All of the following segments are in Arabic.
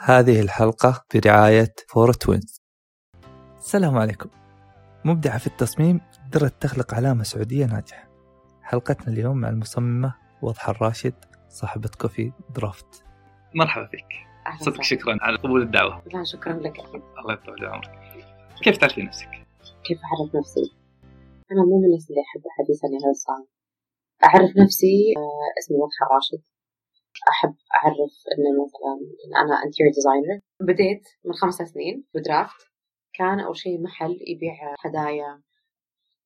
هذه الحلقة برعاية فور توينز. السلام عليكم. مبدعة في التصميم قدرت تخلق علامة سعودية ناجحة. حلقتنا اليوم مع المصممة وضحى الراشد صاحبة كوفي Draft. مرحبا فيك. أهلا صدق وسهلا. شكرا على قبول الدعوة. لا شكرا لك الله يطول عمرك. كيف تعرفين نفسك؟ كيف أعرف نفسي؟ أنا مو من الناس اللي أحب الحديث عن هذا الصعب أعرف نفسي آه، اسمي وضحى راشد أحب أعرف إن مثلا إن أنا interior designer بديت من خمس سنين ب Draft كان أول شيء محل يبيع هدايا.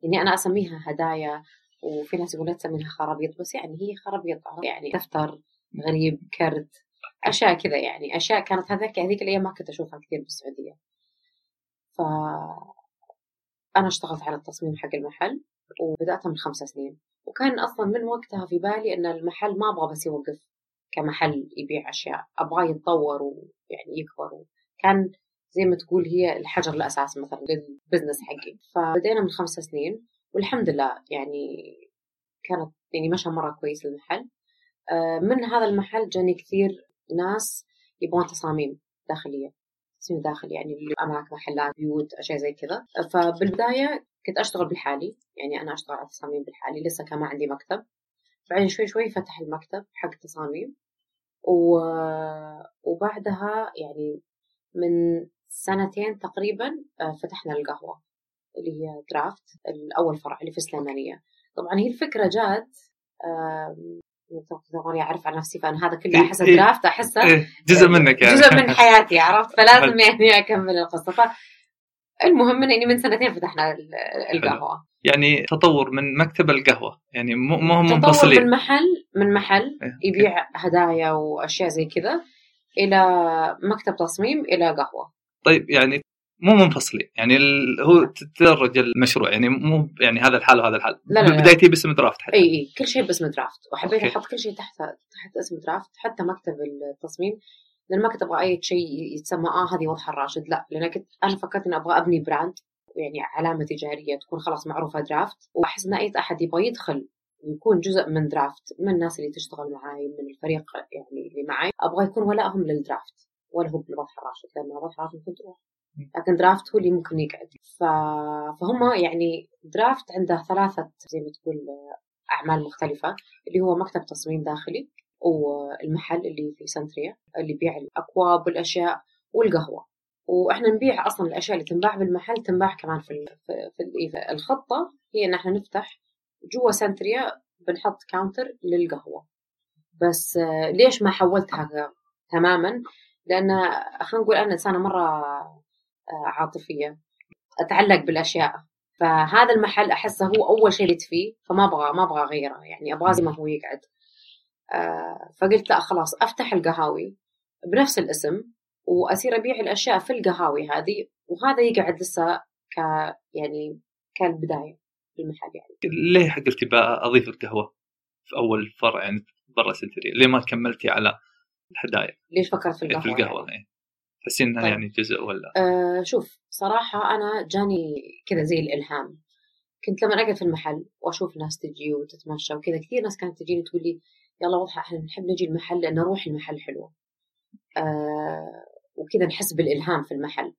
يعني أنا أسميها هدايا وفي ناس يقول لا تسميها خرابيط بس يعني هي خرابيط يعني دفتر غريب كرت أشياء كذا يعني. أشياء كانت هذاك هذيك الأيام ما كنت أشوفها كثير بالسعودية. ف أنا اشتغلت على التصميم حق المحل وبدأتها من خمسة سنين. وكان أصلا من وقتها في بالي أن المحل ما أبغى بس يوقف. كمحل يبيع أشياء أبغاه يتطور ويعني يكبر كان زي ما تقول هي الحجر الأساس مثلا للبزنس حقي. فبدينا من خمسة سنين والحمد لله يعني كانت يعني مشى مرة كويس المحل. آه، من هذا المحل جاني كثير ناس يبغون تصاميم داخلية تصميم داخلي يعني أماكن محلات بيوت أشياء زي كذا. فبالبداية كنت أشتغل بالحالي يعني أنا أشتغل على تصاميم بالحالي لسه كان ما عندي مكتب. بعدين شوي شوي فتح المكتب حق تصاميم. و... وبعدها يعني من سنتين تقريبا آه، فتحنا القهوة اللي هي درافت الأول فرع اللي في السليمانية طبعا هي الفكرة جات طبعا أعرف عن نفسي فأنا هذا كله أحسه إيه. درافت أحسه إيه جزء منك يعني. جزء من حياتي عرفت؟ فلازم يعني أكمل القصة. ف المهم إني من سنتين فتحنا ال- القهوة. يعني تطور من مكتب القهوة. يعني مو مو هم تطور من منفصلين محل من محل إيه. يبيع هدايا وأشياء زي كذا إلى مكتب تصميم إلى قهوة. طيب يعني مو منفصلين. يعني ال... هو تدرج المشروع. يعني مو يعني هذا الحال وهذا الحال. لا، لا،. بدايتي باسم درافت حتى. إي إي كل شيء باسم درافت وحبيت. أحط كل شيء تحت تحت اسم درافت حتى مكتب التصميم. لأن ما كنت أبغى أي شيء يتسمى آه هذه وضحى الراشد. لا لأن كنت أنا فكرت إني أبغى أبني brand يعني علامة تجارية تكون خلاص معروفة درافت وأحس إن أي أحد يبغى يدخل ويكون جزء من درافت من الناس اللي تشتغل معاي من الفريق يعني اللي معاي أبغى يكون ولائهم للدرافت ولا هو لوضحى الراشد لأن وضحى الراشد ممكن تروح. لكن درافت هو اللي ممكن يقعد. ف... فهم يعني درافت عنده ثلاثة زي ما تقول أعمال مختلفة اللي هو مكتب تصميم داخلي والمحل اللي في سنتريا اللي يبيع الأكواب والأشياء والقهوة. وإحنا نبيع أصلا الأشياء اللي تنباع بالمحل تنباع كمان في في, في ال- الخطة هي إن إحنا نفتح جوا سنتريا بنحط counter للقهوة. بس آه، ليش ما حولتها تماما؟ لأن خلينا نقول أنا إنسانة مرة آه، عاطفية أتعلق بالأشياء. فهذا المحل أحسه هو أول شيء لت فيه فما أبغى ما أبغى أغيره. يعني أبغى زي ما هو يقعد. آه، فقلت لا خلاص أفتح القهاوي بنفس الاسم. واصير أبيع الأشياء في القهاوي هذه وهذا يقعد لسه ك يعني كالبدايه في المحل يعني. ليه قلتي بقى أضيف القهوة في أول فرع يعني برا سنتري؟ ليه ما كملتي على الهدايا ليش فكرت في القهوه في القهوة؟ يعني. تحسين إنها طيب. يعني جزء ولا؟ أه شوف صراحة أنا جاني كذا زي الإلهام. كنت لما أقعد في المحل وأشوف ناس تجي وتتمشى وكذا كثير ناس كانت تجيني تقول لي يلا واضحة إحنا نحب نجي المحل لأن روح المحل حلوة. أه وكذا نحس بالإلهام في المحل.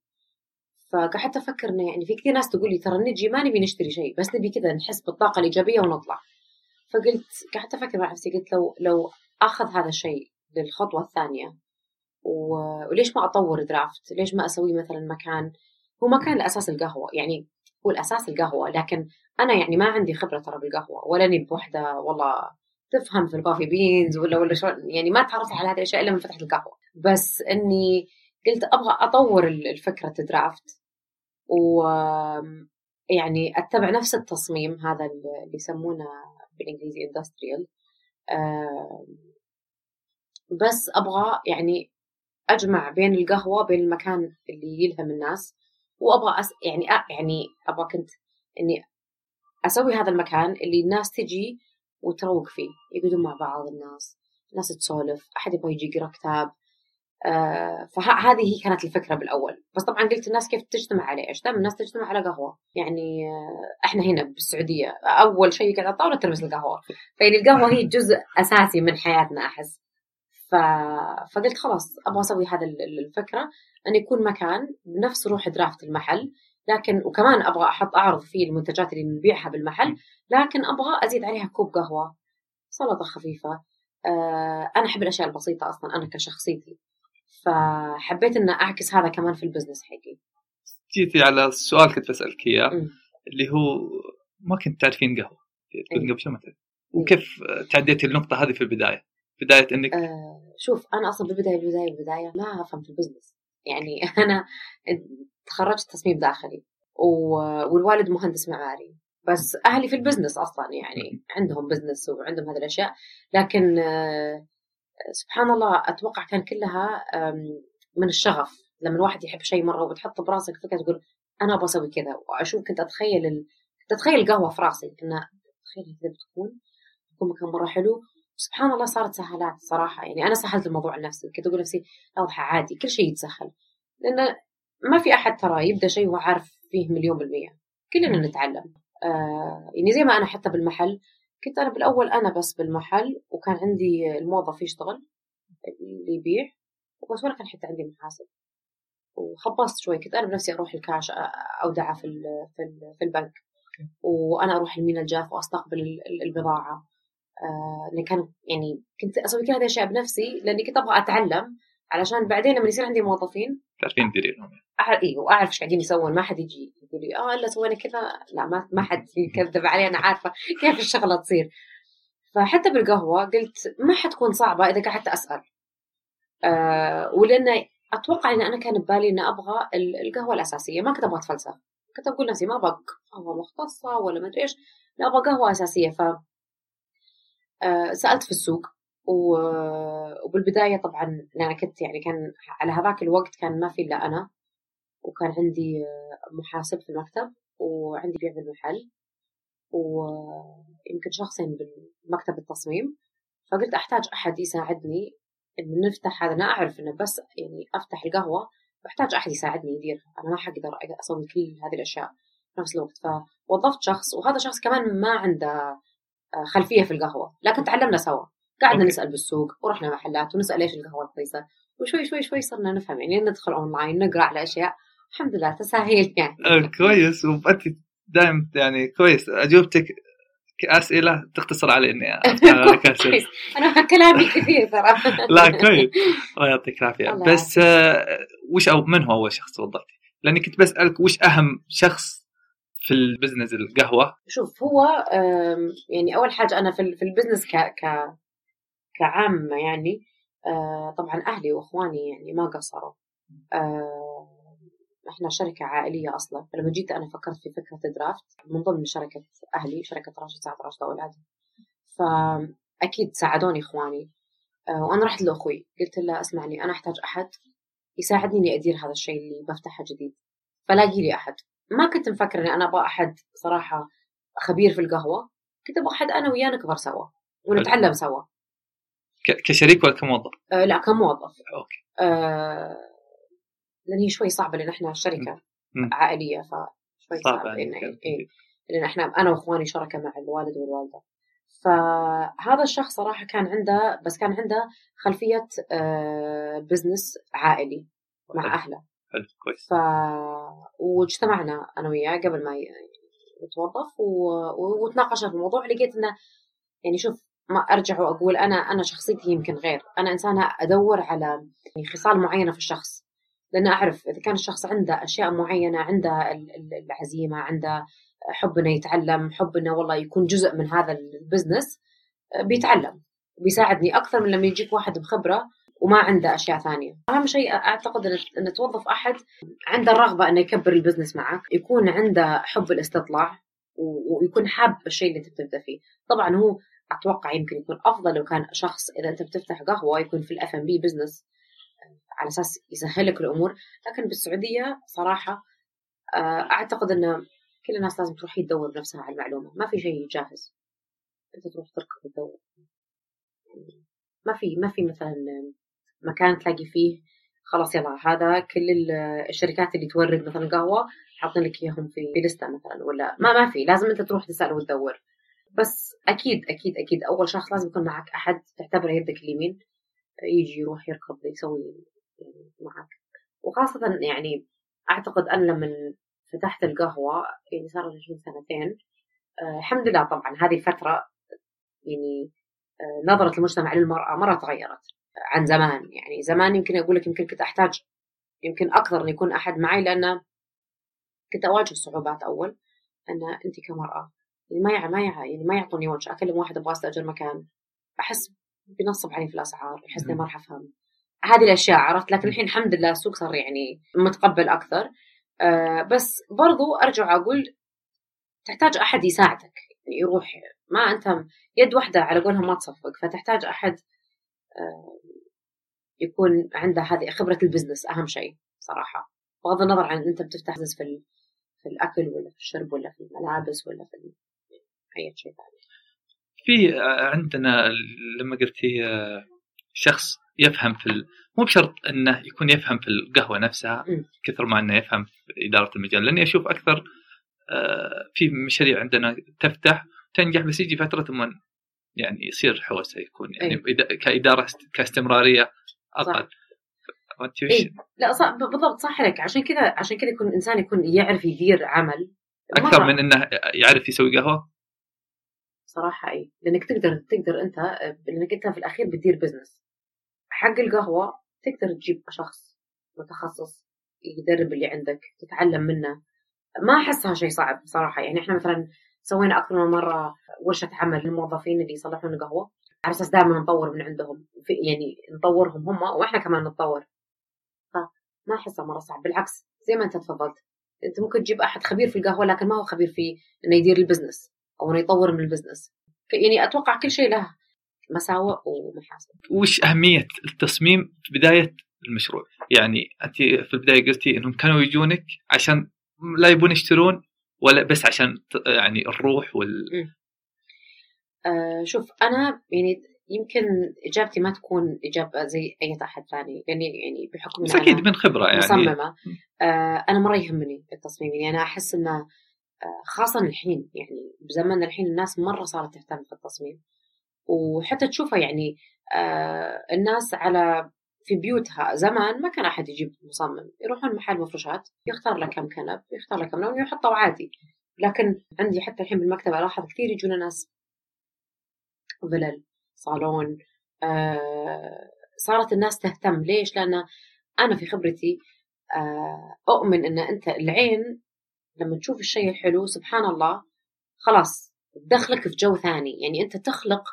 فقعدت أفكر إنه يعني في كثير ناس تقول لي ترى نجي ما نبي نشتري شيء بس نبي كذا نحس بالطاقة الإيجابية ونطلع. فقلت قعدت أفكر مع نفسي قلت لو لو أخذ هذا الشيء للخطوة الثانية و- وليش ما أطور درافت؟ ليش ما أسوي مثلا مكان؟ هو مكان لأساس القهوة يعني هو الاساس القهوة لكن أنا يعني ما عندي خبرة ترى بالقهوة ولا أني بوحدة والله تفهم في الكوفي بينز ولا ولا شو يعني ما تعرفت على هذه الأشياء إلا من فتحت القهوة. بس إني قلت أبغى أطور ال- الفكرة درافت و يعني أتبع نفس التصميم هذا اللي يسمونه بالإنجليزي اندستريال بس أبغى يعني أجمع بين القهوة بين المكان اللي يلهم الناس وأبغى أس... يعني أ... يعني أبغى كنت إني أسوي هذا المكان اللي الناس تجي وتروق فيه. يقعدون مع بعض الناس ناس تسولف أحد يبغى يجي يقرأ كتاب. فهذه هي كانت الفكرة بالأول. بس طبعا قلت الناس كيف تجتمع على إيش دائما الناس تجتمع على قهوة؟ يعني آه إحنا هنا بالسعودية. أول شيء يقعد على الطاولة ترمس القهوه فيعني القهوة هي جزء أساسي من حياتنا أحس. ف... فقلت خلاص أبغى أسوي هذا الفكرة. أن يكون مكان بنفس روح درافت المحل لكن وكمان أبغى أحط أعرض فيه المنتجات اللي نبيعها بالمحل لكن أبغى أزيد عليها كوب قهوة سلطة خفيفة. آه أنا أحب الأشياء البسيطة أصلا أنا كشخصيتي. فحبيت إن أعكس هذا كمان في ال business حقي. جيتي على السؤال كنت بسألك إياه اللي هو ما كنت تعرفين قهوة؟ تقول قبل شو ما تعرف. وكيف تعديتي النقطة هذه في البداية؟ بداية إنك آه شوف أنا أصلا بالبداية بالبداية بالبداية لا أفهم في ال business يعني أنا تخرجت تصميم داخلي والوالد مهندس معماري بس أهلي في ال business أصلا يعني عندهم business وعندهم هذه الأشياء. لكن آه، سبحان الله أتوقع كان كلها من الشغف. لما الواحد يحب شيء مرة وبتحط براسك فكره تقول أنا أبغى أسوي كذا. وأشوف كنت أتخيل ال... تتخيل القهوة في راسي. انه تخيل كذا بتكون تكون مكان مرة حلو. سبحان الله صارت سهلات صراحة. يعني أنا سهلت الموضوع لنفسي كنت أقول نفسي أضحى عادي كل شيء يتسهل. لأن ما في أحد ترى يبدأ شيء وهو عارف فيه مليون بالمية. كلنا نتعلم. آه يعني زي ما أنا حتى بالمحل كنت أنا بالأول أنا بس بالمحل وكان عندي الموظف يشتغل اللي يبيع وبس ولا كان حتى عندي محاسب. وخبصت شوي كنت أنا بنفسي أروح الكاش أودعه في في, في البنك. وأنا أروح المينا الجاف وأستقبل البضاعة. آه كان يعني كنت أسوي كل هذه الأشياء بنفسي لأني كنت أبغى أتعلم. علشان بعدين لما يصير عندي موظفين تعرفين تديرينهم أيوه وأعرف إيش قاعدين يسوون ما حد يجي يقول لي آه إلا سوينا كذا. لا ما ما حد يكذب علي أنا عارفة كيف الشغلة تصير. فحتى بالقهوة قلت ما حتكون صعبة إذا قعدت أسأل. آه ولأن أتوقع إن أنا كان ببالي ان أبغى القهوة الأساسية. ما كنت أبغى أتفلسف. كنت أقول نفسي ما أبغى قهوة مختصة ولا ما أدري إيش لا أبغى قهوة أساسية. ف آه سألت في السوق. وبالبداية طبعا أنا كنت يعني كان على هذاك الوقت كان ما في إلا أنا وكان عندي محاسب في المكتب وعندي بيع بالمحل ويمكن شخصين بالمكتب التصميم فقلت أحتاج أحد يساعدني إن نفتح هذا. أنا أعرف إنه بس يعني أفتح القهوة بحتاج أحد يساعدني يديرها أنا ما حقدر أسوي كل هذه الأشياء في نفس الوقت. فوظفت شخص وهذا شخص كمان ما عنده خلفية في القهوة لكن تعلمنا سوا. قعدنا نسأل بالسوق ورحنا محلات ونسأل إيش القهوة الكويسه وشوي شوي شوي صرنا نفهم يعني ندخل اونلاين نقرأ على أشياء الحمد لله تساهيل يعني. آه، كويس. وأنت دائما يعني كويس. أجوبتك كأسئلة تختصر على إني كويس. أنا كلامي كثير ترى. لا كويس. الله يعطيك العافية. بس آه وش أو من هو اول شخص توظفتي؟ لأني كنت بسألك وش أهم شخص في ال business القهوة؟ شوف هو يعني أول حاجة أنا في في ال business ك ك كعامة يعني آه طبعا أهلي وإخواني يعني ما قصروا. آه إحنا شركة عائلية أصلا. فلما جيت أنا فكرت في فكرة درافت من ضمن شركة أهلي شركة راشد سعد راشد أولادي. فأكيد ساعدوني إخواني. آه وأنا رحت لأخوي. قلت له اسمعني أنا أحتاج أحد يساعدني إني أدير هذا الشيء اللي بفتحه جديد. فلاقي لي أحد. ما كنت مفكرة إني أنا أبغى أحد صراحة خبير في القهوة. كنت أبغى أحد أنا وياه نكبر سوا ونتعلم سوا. كشريك ولا كموظف؟ آه لا كموظف. أوكي. آه لأن هي شوي صعبة لأن إحنا شركة م. عائلية فشوي صعب صعبة. لأن إيه لأن إحنا أنا وإخواني شركة مع الوالد والوالدة. فهذا الشخص صراحة كان عنده بس كان عنده خلفية آه business عائلي مع أهله. حلو كويس. ف واجتمعنا أنا وياه قبل ما يتوظف و... وتناقشنا في الموضوع. لقيت إنه يعني شوف ما أرجع وأقول أنا أنا شخصيتي يمكن غير. أنا إنسانة أدور على يعني خصال معينة في الشخص. لأن أعرف إذا كان الشخص عنده أشياء معينة عنده العزيمة عنده حب إنه يتعلم حب إنه والله يكون جزء من هذا البزنس بيتعلم. بيساعدني أكثر من لما يجيك واحد بخبرة وما عنده أشياء ثانية. أهم شيء أعتقد إن توظف أحد عنده الرغبة إنه يكبر ال business معك يكون عنده حب الاستطلاع ويكون حاب الشيء اللي أنت بتبدأ فيه. طبعا هو أتوقع يمكن يكون أفضل لو كان شخص إذا أنت بتفتح قهوة يكون في ال F&B business على أساس يسهل لك الأمور. لكن بالسعودية صراحة آه، أعتقد إن كل الناس لازم تروح تدور بنفسها على المعلومة. ما في شيء جاهز. أنت تروح تركض تدور ما في ما في مثلا مكان تلاقي فيه خلاص يلا هذا كل الشركات اللي تورد مثلا قهوة حاطين لك إياهم في لسته مثلا ولا ما ما في. لازم أنت تروح تسأل وتدور. بس أكيد أكيد أكيد أول شخص لازم يكون معك أحد تعتبره يدك اليمين يجي يروح يركض يسوي معك. وخاصة يعني أعتقد أنا لما فتحت القهوة يعني صار لي سنتين آه الحمد لله طبعا هذه الفترة يعني آه نظرة المجتمع للمرأة مرة تغيرت عن زمان. يعني زمان يمكن أقول لك يمكن كنت أحتاج يمكن أكثر أن يكون أحد معي لأن كنت أواجه صعوبات أول أن أنت كمرأة ما يع ما يع يعني ما يعطوني وجه أكلم واحد أبغى أستأجر مكان أحس بنصب علي في الأسعار يحس إني ما راح أفهم. هذه الأشياء عرفت؟ لكن الحين الحمد لله السوق صار يعني متقبل أكثر. آه بس برضو أرجع أقول تحتاج أحد يساعدك يعني يروح. ما أنت يد واحدة على قولها ما تصفق فتحتاج أحد آه يكون عنده هذه خبرة ال business أهم شيء صراحة. بغض النظر عن أنت بتفتح business في, في الأكل ولا في الشرب ولا في الملابس ولا في أي شيء ثاني. في عندنا لما قلتي شخص يفهم في ال... مو بشرط إنه يكون يفهم في القهوة نفسها. كثر ما إنه يفهم في إدارة المجال لأني أشوف أكثر في مشاريع عندنا تفتح تنجح بس يجي فترة ثم يعني يصير حوسه يكون يعني أي. كإدارة كاستمرارية أقل. إيه؟ لا صح بالضبط صح لك. عشان كذا عشان كذا يكون الإنسان يكون يعرف يدير عمل. أكثر من إنه يعرف يسوي قهوة؟ صراحة اي لأنك تقدر تقدر أنت لأنك أنت في الأخير بتدير بزنس حق القهوة تقدر تجيب شخص متخصص يدرب اللي عندك تتعلم منه. ما أحسها شيء صعب صراحة. يعني إحنا مثلا سوينا أكثر من مرة ورشة عمل للموظفين اللي يصلحون القهوة. على أساس دائما نطور من عندهم يعني نطورهم هم وإحنا كمان نتطور. فما أحسها مرة صعب. بالعكس زي ما أنت تفضلت. أنت ممكن تجيب أحد خبير في القهوة لكن ما هو خبير في إنه يدير ال business أو إنه يطور من ال business. يعني أتوقع كل شيء له مساوئ ومحاسن. وش أهمية التصميم في بداية المشروع؟ يعني أنت في البداية قلتي إنهم كانوا يجونك عشان لا يبون يشترون ولا بس عشان يعني الروح وال آه شوف أنا يعني يمكن إجابتي ما تكون إجابة زي أي أحد ثاني لأني يعني بحكم بس أكيد من خبرة يعني. مصممة آه أنا مرة يهمني التصميم. يعني أنا أحس إنه خاصة الحين يعني بزمن الحين الناس مرة صارت تهتم في التصميم. وحتى تشوفها يعني آه الناس على في بيوتها زمان ما كان أحد يجيب مصمم. يروحون محل مفروشات يختار لك كم كنب يختار لك كم لون ويحطه عادي. لكن عندي حتى الحين بالمكتب ألاحظ كثير يجونا ناس فلل صالون آه صارت الناس تهتم. ليش؟ لأن أنا في خبرتي آه أؤمن إن أنت العين لما تشوف الشيء الحلو سبحان الله خلاص تدخلك في جو ثاني. يعني أنت تخلق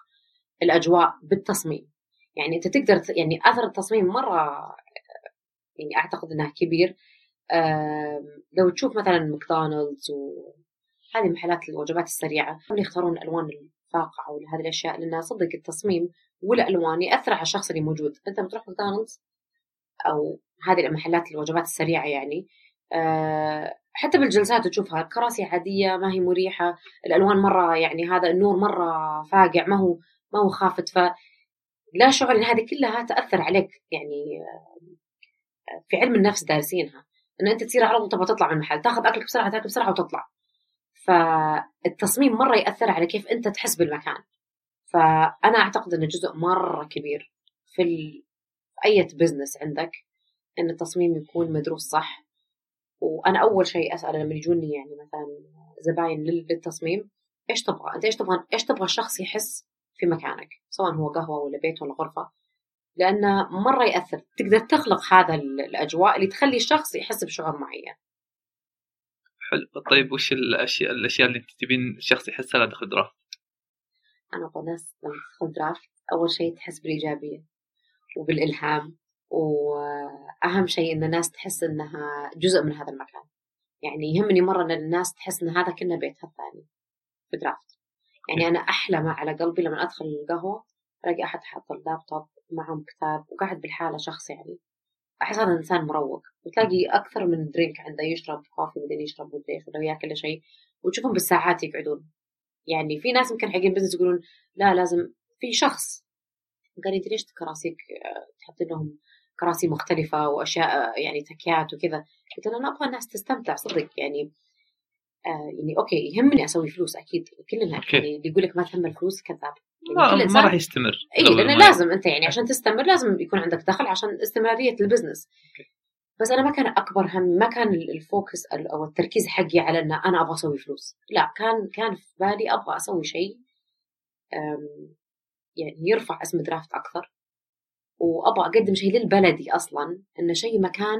الأجواء بالتصميم. يعني أنت تقدر يعني أثر التصميم مرة يعني أعتقد إنه كبير. لو تشوف مثلا ماكدونالدز وهذه محلات الوجبات السريعة هم يختارون الالوان الفاقعه ولا هذه الأشياء لأنها صدق التصميم والألوان يأثر على الشخص اللي موجود. أنت بتروح ماكدونالدز أو هذه المحلات الوجبات السريعة يعني حتى بالجلسات تشوفها الكراسي عادية ما هي مريحة الألوان مرة يعني هذا النور مرة فاقع ما هو ما هو خافت ف لا شعور إن هذه كلها تأثر عليك يعني في علم النفس دارسينها. إن أنت تصير على طول تطلع من المحل تاخذ أكلك بسرعة تاكل بسرعة وتطلع. فالتصميم مرة يأثر على كيف أنت تحس بالمكان. فأنا أعتقد إنه جزء مرة كبير في ال... أي business عندك إن التصميم يكون مدروس صح. وأنا أول شيء أسأل لما يجوني يعني مثلا زباين للتصميم إيش تبغى؟ أنت إيش تبغى؟ إيش تبغى الشخص يحس في مكانك؟ سواء هو قهوة ولا بيت ولا غرفة. لأنه مرة يأثر. تقدر تخلق هذا الأجواء اللي تخلي الشخص يحس بشعور معين. حلو. طيب وش الاشياء الأشياء اللي تبين الشخص يحسها لا دخل Draft؟ أنا أبغى ناس لما تدخل Draft أول شيء تحس بالإيجابية وبالإلهام واهم شيء إن الناس تحس إنها جزء من هذا المكان. يعني يهمني مرة إن الناس تحس إن هذا كأنه بيتها الثاني في Draft يعني أنا أحلى ما على قلبي لما أدخل القهوة ألاقي أحد حاط اللابتوب معهم كتاب وقاعد بلحاله شخص يعني. أحس هذا إنسان مروق. وتلاقي أكثر من drink عنده يشرب coffee بعدين يشرب مدري إيش ولا ياكل شيء وتشوفهم بالساعات يقعدون. يعني في ناس يمكن حقين business يقولون لا لازم في شخص. قال لي ليش كراسيك تحط لهم كراسي مختلفة وأشياء يعني تكيات وكذا. قلت أنا أبغى الناس تستمتع صدق يعني آه يعني okay يهمني أسوي فلوس أكيد كلنا يعني اللي يقول لك ما تهم الفلوس كذاب. ما, كل ما راح يستمر. اي لأنه لازم أنت يعني عشان تستمر لازم يكون عندك دخل عشان استمرارية ال business. بس أنا ما كان أكبر هم ما كان ال- ال focus ال- أو التركيز حقي على ان أنا أبغى أسوي فلوس. لا كان كان في بالي أبغى أسوي شيء يعني يرفع اسم Draft أكثر. وأبغى أقدم شيء للبلدي أصلا انه شيء مكان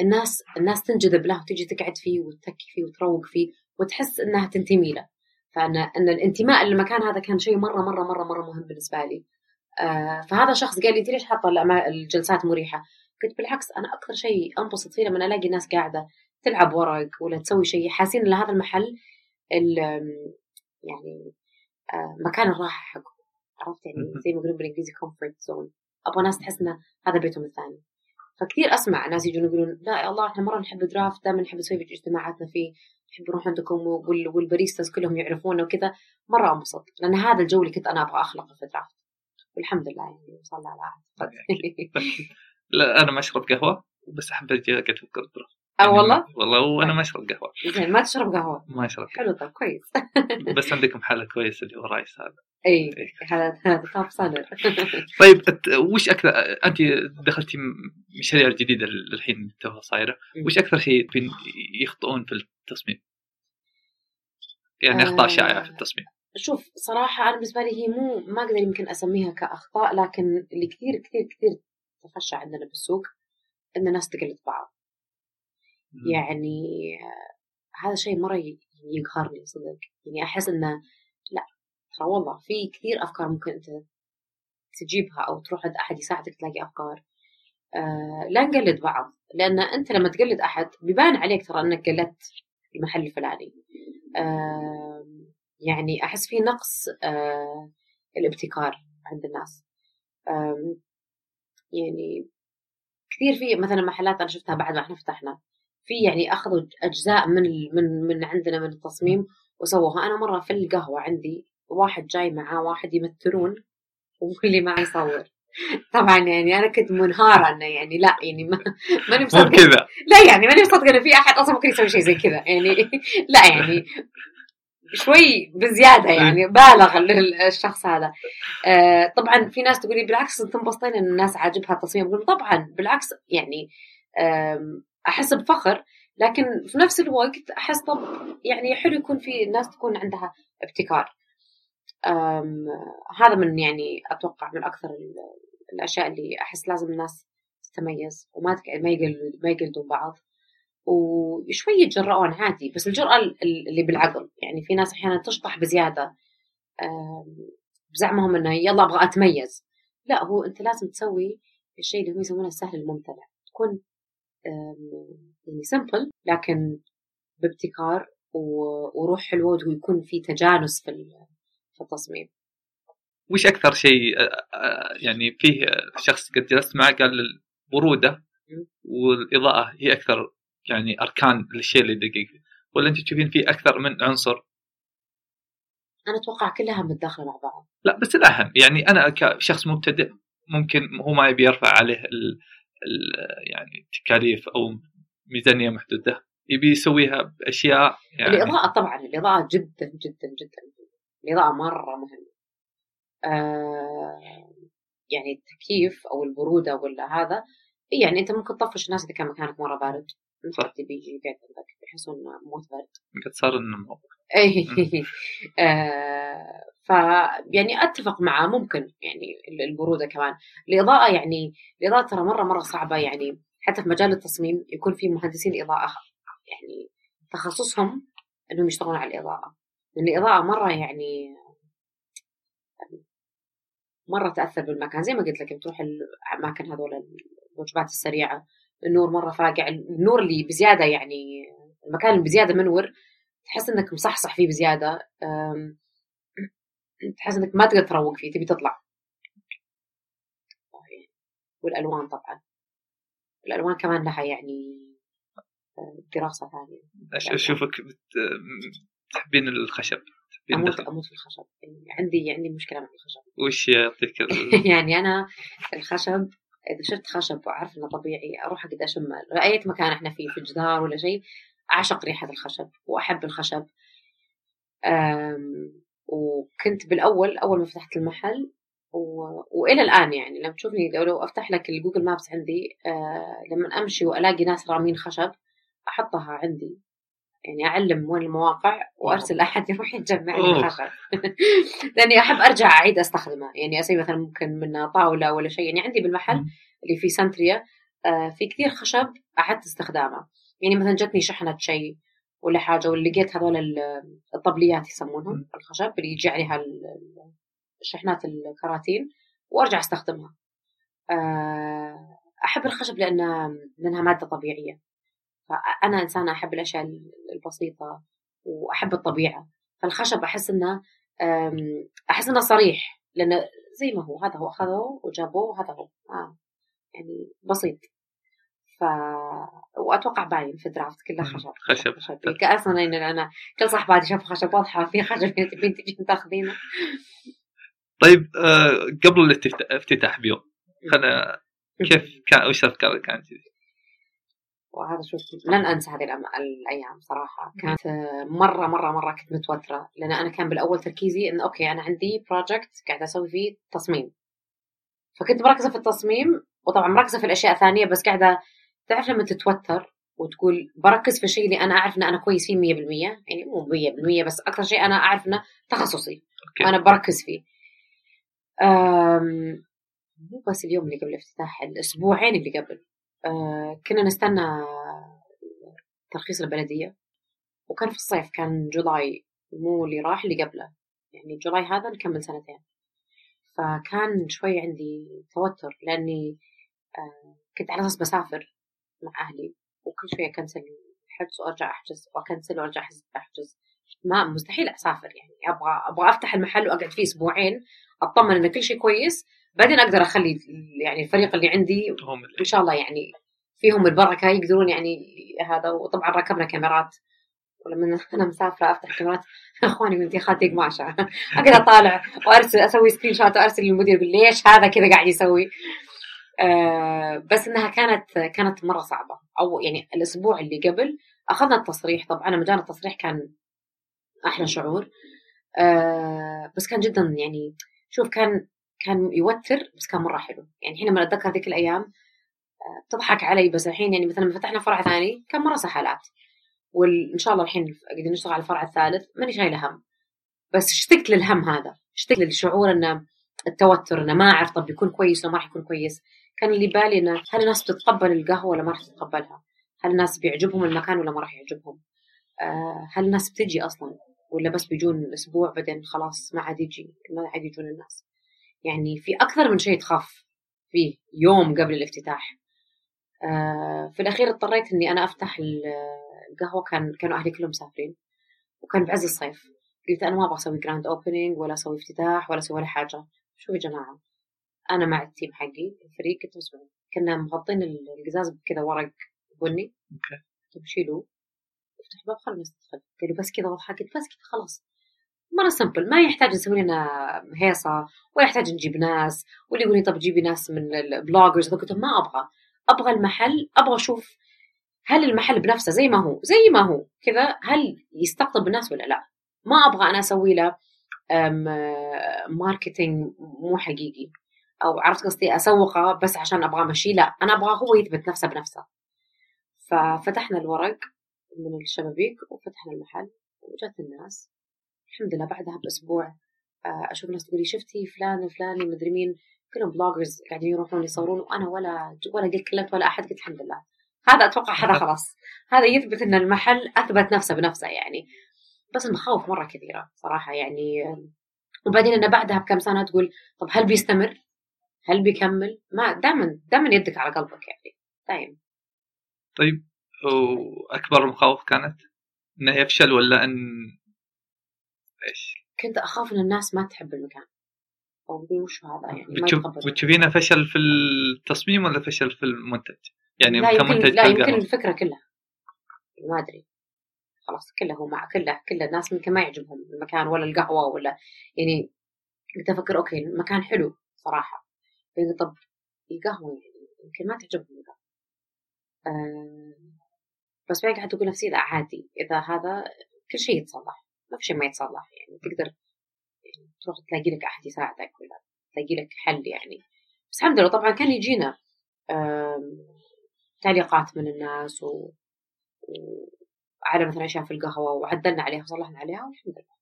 الناس الناس تنجذب له وتجي تقعد فيه وتتكي فيه وتروق فيه وتحس إنها تنتمي له. فان إن الانتماء للمكان هذا كان شيء مرة مرة مرة مرة مهم بالنسبة لي. آه فهذا شخص قال لي انت ليش حاطة الجلسات مريحة؟ قلت بالعكس أنا أكثر شيء أنبسط فيه لما ألاقي ناس قاعدة تلعب ورق ولا تسوي شيء. حاسين إن هذا المحل ال- يعني آه مكان الراحه حقه. عرفت يعني. زي ما يقولون بالإنجليزي comfort zone أبغى ناس تحس ان هذا بيتهم الثاني. فكثير أسمع ناس يجون يقولون لا يا الله إحنا مرة نحب Draft دائما نحب نسوي في اجتماعاتنا فيه نحب نروح عندكم وال- وال baristas كلهم يعرفونا وكذا. مرة انبسط لأن هذا الجو اللي كنت أنا أبغى أخلقه في درافت والحمد لله يعني وصلنا على لا أنا ما أشرب قهوة بس أحب أجي اقعد في القدره آه والله؟ والله وأنا ما أشرب قهوة. زين ما تشرب قهوة. ما أشرب حلو طيب كويس. بس عندكم حالة كويسة اللي هو رايس هذا. إي. هذا هذا توب سالر طيب وش أكثر أنت دخلتي مشاريع جديدة الحين توها صايرة. وش أكثر شيء يخطئون في التصميم؟ يعني آه. أخطاء شائعة في التصميم. شوف صراحة أنا بالنسبة لي هي مو ما أقدر يمكن أسميها كأخطاء لكن اللي كثير كثير كثير تفشى عندنا بالسوق إن الناس تقلد بعض. يعني آه، هذا شيء مرة ي- يقهرني صدق. يعني أحس إنه لا ترى والله في كثير أفكار ممكن أنت تجيبها أو تروح عند أحد يساعدك تلاقي أفكار. آه لا نقلد بعض لأن أنت لما تقلد أحد بيبان عليك ترى أنك قلدت المحل الفلاني. يعني أحس في نقص آه الابتكار عند الناس. يعني كثير في مثلا محلات أنا شفتها بعد ما إحنا فتحنا. في يعني أخذوا أجزاء من من من عندنا من التصميم وسووها. أنا مرة في القهوة عندي واحد جاي معاه واحد يمثلون واللي معي يصور. طبعا يعني أنا كنت منهارة إنه يعني لا يعني ما ماني مصدقة. كذا. لا يعني ماني مصدقة إنه في أحد أصلا ممكن يسوي شيء زي كذا. يعني لا يعني شوي بزيادة يعني بالغ ال- الشخص هذا. آه طبعا في ناس تقول لي بالعكس أنتم مبسطين إن الناس عاجبها التصميم. طبعا بالعكس يعني أحس بفخر لكن في نفس الوقت أحس طب يعني حلو يكون في ناس تكون عندها ابتكار. هذا من يعني أتوقع من أكثر ال- الأشياء اللي أحس لازم الناس تتميز وما تك... ما يقل... ما يقلدون بعض. وشوي يتجرؤون عادي بس الجرأة ال- ال- اللي بالعقل. يعني في ناس أحيانا تشطح بزيادة آم، بزعمهم إنه يلا أبغى أتميز. لا هو أنت لازم تسوي الشيء اللي هم يسمونه السهل الممتنع. تكون يعني سمبل لكن بابتكار وروح حلوة ويكون في تجانس في ال- في التصميم. وش أكثر شيء آه، آه، يعني فيه شخص قد جلست معه قال البروده. والإضاءة هي أكثر يعني أركان للشيء اللي دقيق ولا انت تشوفين فيه أكثر من عنصر؟ أنا أتوقع كلها متداخلة مع بعض. لا بس الأهم يعني أنا كشخص مبتدئ ممكن هو ما يبي يرفع عليه يعني تكاليف أو ميزانية محدودة. يبي يسويها بأشياء يعني الإضاءة طبعا الإضاءة جدا جدا جدا. الإضاءة مرة مهمة. آه يعني التكييف أو البرودة ولا هذا يعني أنت ممكن تطفش الناس إذا كان مكانك مرة بارد. صح. بيجي يقعد عندك يحسون إنه موت برد. قد صار النمو اي آه ف يعني أتفق معه ممكن يعني ال- البرودة كمان. الإضاءة يعني الإضاءة ترى مرة مرة صعبة يعني. حتى في مجال التصميم يكون في مهندسين إضاءة يعني تخصصهم إنهم يشتغلون على الإضاءة. لأن الإضاءة مرة يعني مرة تأثر بالمكان. زي ما قلت لك بتروح الاماكن هذول الوجبات السريعة. النور مرة فاقع. النور اللي بزيادة يعني المكان اللي بزيادة منور تحس إنك مصحصح فيه بزيادة. تحس إنك ما تقدر تروق فيه تبي تطلع. والألوان طبعا. الألوان كمان لها يعني دراسة ثانية. أشوفك بت- تحبين الخشب تحبين أموت الدخل. أموت في الخشب. يعني عندي عندي مشكلة مع الخشب. وش يعطيك يعني أنا الخشب إذا شفت خشب وأعرف إنه طبيعي أروح اقعد اشم أي مكان إحنا فيه في جدار ولا شيء أعشق ريحة الخشب وأحب الخشب. وكنت بالأول أول ما فتحت المحل و... وإلى الآن يعني لما تشوفني لو, لو أفتح لك ال Google Maps عندي آه لما أمشي وألاقي ناس رامين خشب أحطها عندي. يعني أعلم وين المواقع وأرسل أحد يروح يجمع لي. الخشب لأني أحب أرجع أعيد أستخدمه. يعني أسوي مثلا ممكن من طاولة ولا شيء. يعني عندي بالمحل. اللي في سنتريا آه في كثير خشب أعدت استخدامه. يعني مثلا جتني شحنة شيء ولا حاجة ولا لقيت هذول ال- الطبليات يسمونهم الخشب اللي يجي عليها الشحنات الكراتين وأرجع أستخدمها. آه، أحب الخشب لانها لأنها مادة طبيعية. فأنا إنسانة أحب الأشياء البسيطة وأحب الطبيعة فالخشب أحس إنه آم، أحس إنه صريح لأنه زي ما هو هذا هو أخذوه وجابوه وهذا هو آه. يعني بسيط ف وأتوقع باين في ال Draft كله. خشب خشب. خشب أصلا إن أنا كل صاحباتي شافوا خشب واضحة في خشب تبين تجين تاخذينه طيب آه قبل الافتتاح افتتاح بيوم خلنا كيف كان وش أفكارك كانت؟ وهذا شوف لن أنسى هذه الأم- الأيام صراحة. كانت آه، مرة مرة مرة كنت متوترة. لأن أنا كان بالأول تركيزي انه okay أنا عندي project قاعدة أسوي فيه تصميم. فكنت مركزة في التصميم وطبعا مركزة في الأشياء الثانية بس قاعدة تعرف لما تتوتر وتقول بركز في الشيء اللي أنا أعرف إن أنا كويس فيه 100% يعني مو 100% بس أكثر شيء أنا أعرف إنه تخصصي. okay. وأنا بركز فيه. مو بس اليوم اللي قبل الافتتاح الأسبوعين اللي قبل. كنا نستنى ترخيص البلدية. وكان في الصيف كان July مو اللي راح اللي قبله. يعني جولاي هذا نكمل سنتين. فكان شوي عندي توتر لأني أه، كنت على أساس بسافر مع أهلي. وكل شوية أكنسل الحجز وأرجع أحجز وأكنسل وأرجع أحجز- أحجز. ما مستحيل أسافر يعني. أبغى أبغى أفتح المحل وأقعد فيه أسبوعين أطمن إن كل شيء كويس بعدين أقدر أخلي يعني الفريق اللي عندي هم اللي إن شاء الله يعني فيهم البركة يقدرون يعني هذا وطبعا ركبنا كاميرات. ولما أنا مسافرة أفتح كاميرات أخواني وانتي خالتي قماشه اقعد أطالع وأرسل أسوي screenshot وأرسل للمدير ليش هذا كذا قاعد يسوي؟ آه بس إنها كانت كانت مرة صعبة. أو يعني الأسبوع اللي قبل أخذنا التصريح. طبعا لما جا التصريح كان أحلى شعور. آه بس كان جدا يعني شوف كان كان يوتر بس كان مرة حلو. يعني الحين لما أتذكر ذيك الأيام آه، بتضحك علي بس الحين يعني مثلا لما فتحنا فرع ثاني كان مرة سهالات. وان شاء الله الحين قاعدين نشتغل على الفرع الثالث ماني شايلة هم. بس اشتقت للهم هذا؟ اشتقت للشعور إنه التوتر إنه ما أعرف طب يكون كويس ولا ما راح يكون كويس؟ كان اللي بالي إنه هل الناس بتتقبل القهوة ولا ما راح تتقبلها؟ هل الناس بيعجبهم المكان ولا ما راح يعجبهم؟ آه، هل الناس بتجي أصلا؟ ولا بس بيجون أسبوع بعدين خلاص ما عاد يجي ما عاد يجون الناس؟ يعني في أكثر من شيء تخاف فيه يوم قبل الافتتاح. آه، في الأخير اضطريت إني أنا أفتح ال- القهوة كان كانوا أهلي كلهم مسافرين وكان بعز الصيف. قلت أنا ما أبغى أسوي grand opening ولا أسوي افتتاح ولا أسوي ولا حاجة. شوفوا يا جماعة أنا مع ال team حقي الفريق كنت مسؤول كنا مغطين القزاز بكذا ورق بني. okay. طيب شيلوه. افتح باب خلوا الناس تدخل قالوا بس كذا واضحه قلت بس كذا خلاص. مرة simple ما يحتاج نسوي لنا هيصة ولا يحتاج نجيب ناس واللي يقول لي طب جيبي ناس من ال bloggers قلت ما أبغى. أبغى المحل أبغى أشوف هل المحل بنفسه زي ما هو زي ما هو. كذا هل يستقطب الناس ولا لا. ما أبغى أنا أسوي له ماركتينج مو حقيقي. أو عرفت قصدي؟ أسوقه بس عشان أبغى امشيه لا أنا أبغى هو يثبت نفسه بنفسه. ففتحنا الورق من الشبابيك وفتحنا المحل وجت الناس. الحمد لله بعدها بأسبوع آه، أشوف ناس تقول لي شفتي فلان الفلاني مدري مين؟ كلهم بلوجرز قاعدين يروحون يصورون وأنا ولا ولا قلت كلمت ولا أحد قلت الحمد لله. هذا أتوقع هذا خلاص. هذا يثبت إن المحل أثبت نفسه بنفسه يعني. بس المخاوف مرة كثيره صراحة يعني. وبعدين إنه بعدها بكم سنة تقول طب هل بيستمر؟ هل بيكمل؟ ما دائما دائما يدك على قلبك يعني. دائما طيب وأكبر المخاوف كانت إنه يفشل ولا إن إيش؟ كنت أخاف إن الناس ما تحب المكان. أو يقول وش هذا يعني ما بتشوفينه فشل في التصميم ولا فشل في المنتج؟ يعني لا يمكن لا يمكن. الفكرة كلها. ما أدري. خلاص كله هو مع كله كل الناس يمكن ما يعجبهم المكان ولا القهوة ولا يعني كنت أفكر أوكي المكان حلو صراحة. يعني طب القهوة يعني يمكن ما تعجبهم القهوة. آه بس بعدين قاعد أقول نفسي لا عادي إذا هذا كل شيء يتصلح. ما في شيء ما يتصلح يعني تقدر تروح تلاقي لك احد يساعدك ولا تلاقي لك حل يعني بس الحمد لله طبعا كان يجينا تعليقات من الناس و... على مثلا أشياء في القهوة وعدلنا عليها وصلحنا عليها والحمد لله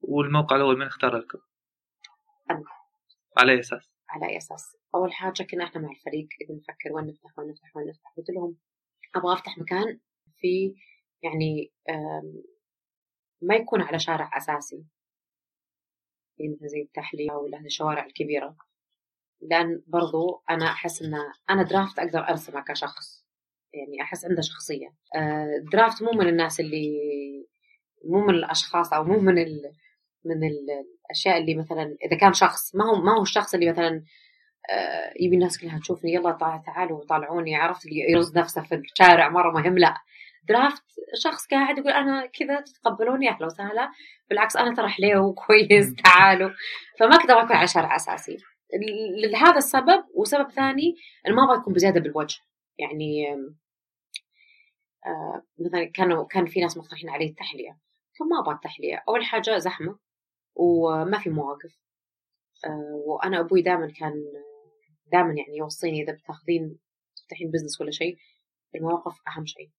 والموقع الأول من اختار لكم؟ أنا على أي أساس؟ على أي أساس؟ أول حاجة كنا إحنا مع الفريق نفكر وين نفتح وين نفتح وين نفتح قلت لهم أبغى أفتح مكان في يعني ما يكون على شارع أساسي. يعني زي التحلية ولا الشوارع الكبيرة. لأن برضو أنا أحس إن أنا درافت أقدر أرسمه كشخص. يعني أحس عنده شخصية. آه، درافت مو من الناس اللي مو من الأشخاص أو مو من ال... من الأشياء اللي مثلا إذا كان شخص ما هو ما هو الشخص اللي مثلا آه، يبي الناس كلها تشوفني يلا تعالوا طالعوني عرفت اللي يرز نفسه في الشارع مرة مهم لا. درافت شخص قاعد يقول أنا كذا تتقبلوني أهلا وسهلا. بالعكس أنا ترى حليو كويس تعالوا. فما كنت أكون على شارع اساسي لهذا السبب وسبب ثاني انه ما أبغى يكون بزيادة بالوجه. يعني آه مثلا كانوا كان في ناس مقترحين علي التحلية. فما أبغى التحلية. أول حاجة زحمة وما في مواقف. آه وأنا أبوي دائما كان دائما يعني يوصيني إذا بتاخذين تفتحين business ولا شيء المواقف أهم شيء.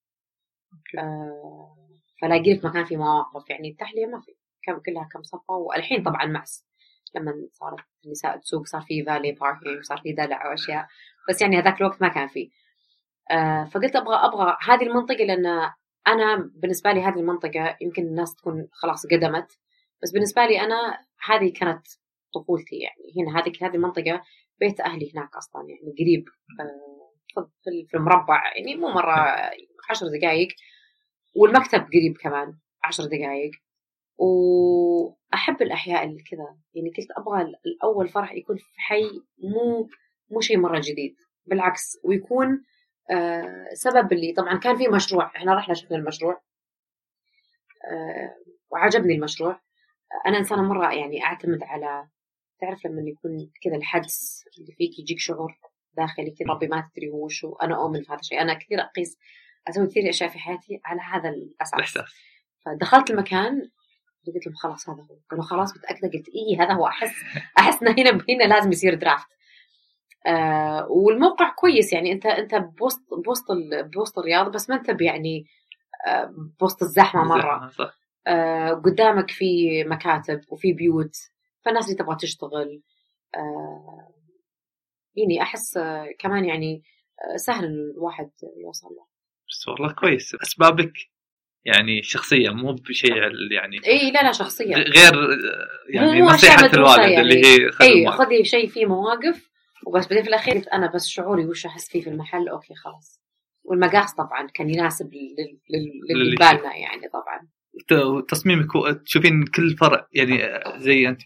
آه فلاقي لك مكان في مواقف. يعني التحلية ما في. كم كلها كم صفه والحين طبعا معس لما صارت النساء تسوق صار في valet parking صار في دلع وأشياء. بس يعني هذاك الوقت ما كان في آه فقلت أبغى أبغى هذه المنطقة لأن أنا بالنسبة لي هذه المنطقة يمكن الناس تكون خلاص قدمت. بس بالنسبة لي أنا هذه كانت طفولتي يعني. هنا هذه هذه المنطقة بيت أهلي هناك أصلا يعني قريب. آه في المربع يعني مو مرة عشر دقائق والمكتب قريب كمان عشر دقائق وأحب الأحياء اللي كذا يعني قلت أبغى الأول فرح يكون في حي مو مو شيء مرة جديد. بالعكس ويكون آه سبب اللي طبعا كان في مشروع إحنا رحنا شفنا المشروع آه وعجبني المشروع. أنا إنسانة مرة يعني أعتمد على تعرف لما يكون كذا الحدس اللي فيك يجيك شعور؟ داخلي كذا ربي ما تدري هو. شو أنا أؤمن في هذا الشيء. أنا كثير أقيس أسوي كثير أشياء في حياتي على هذا الأساس. الإحساس. فدخلت المكان قلت لهم خلاص هذا هو. قالوا خلاص متأكدة قلت إيه هذا هو أحس أحس هنا هنا لازم يصير درافت. آه والموقع كويس يعني. أنت أنت بوسط بوسط بوسط الرياض بس ما انت يعني آه بوسط الزحمة مرة. صح. آه قدامك في مكاتب وفي بيوت فالناس اللي تبغى تشتغل آه يعني أحس آه كمان يعني آه سهل الواحد يوصل له. بس والله كويس. أسبابك يعني شخصية مو بشيء يعني إي لا لا شخصية. غير يعني نصيحة الوالد يعني. اللي هي خذ اي خذي شيء فيه مواقف وبس بعدين في الأخير أنا بس شعوري وش أحس فيه في المحل okay خلاص. والمقاس طبعا كان يناسب للي بالنا يعني طبعا. تصميمك تشوفين كل فرع يعني زي أنت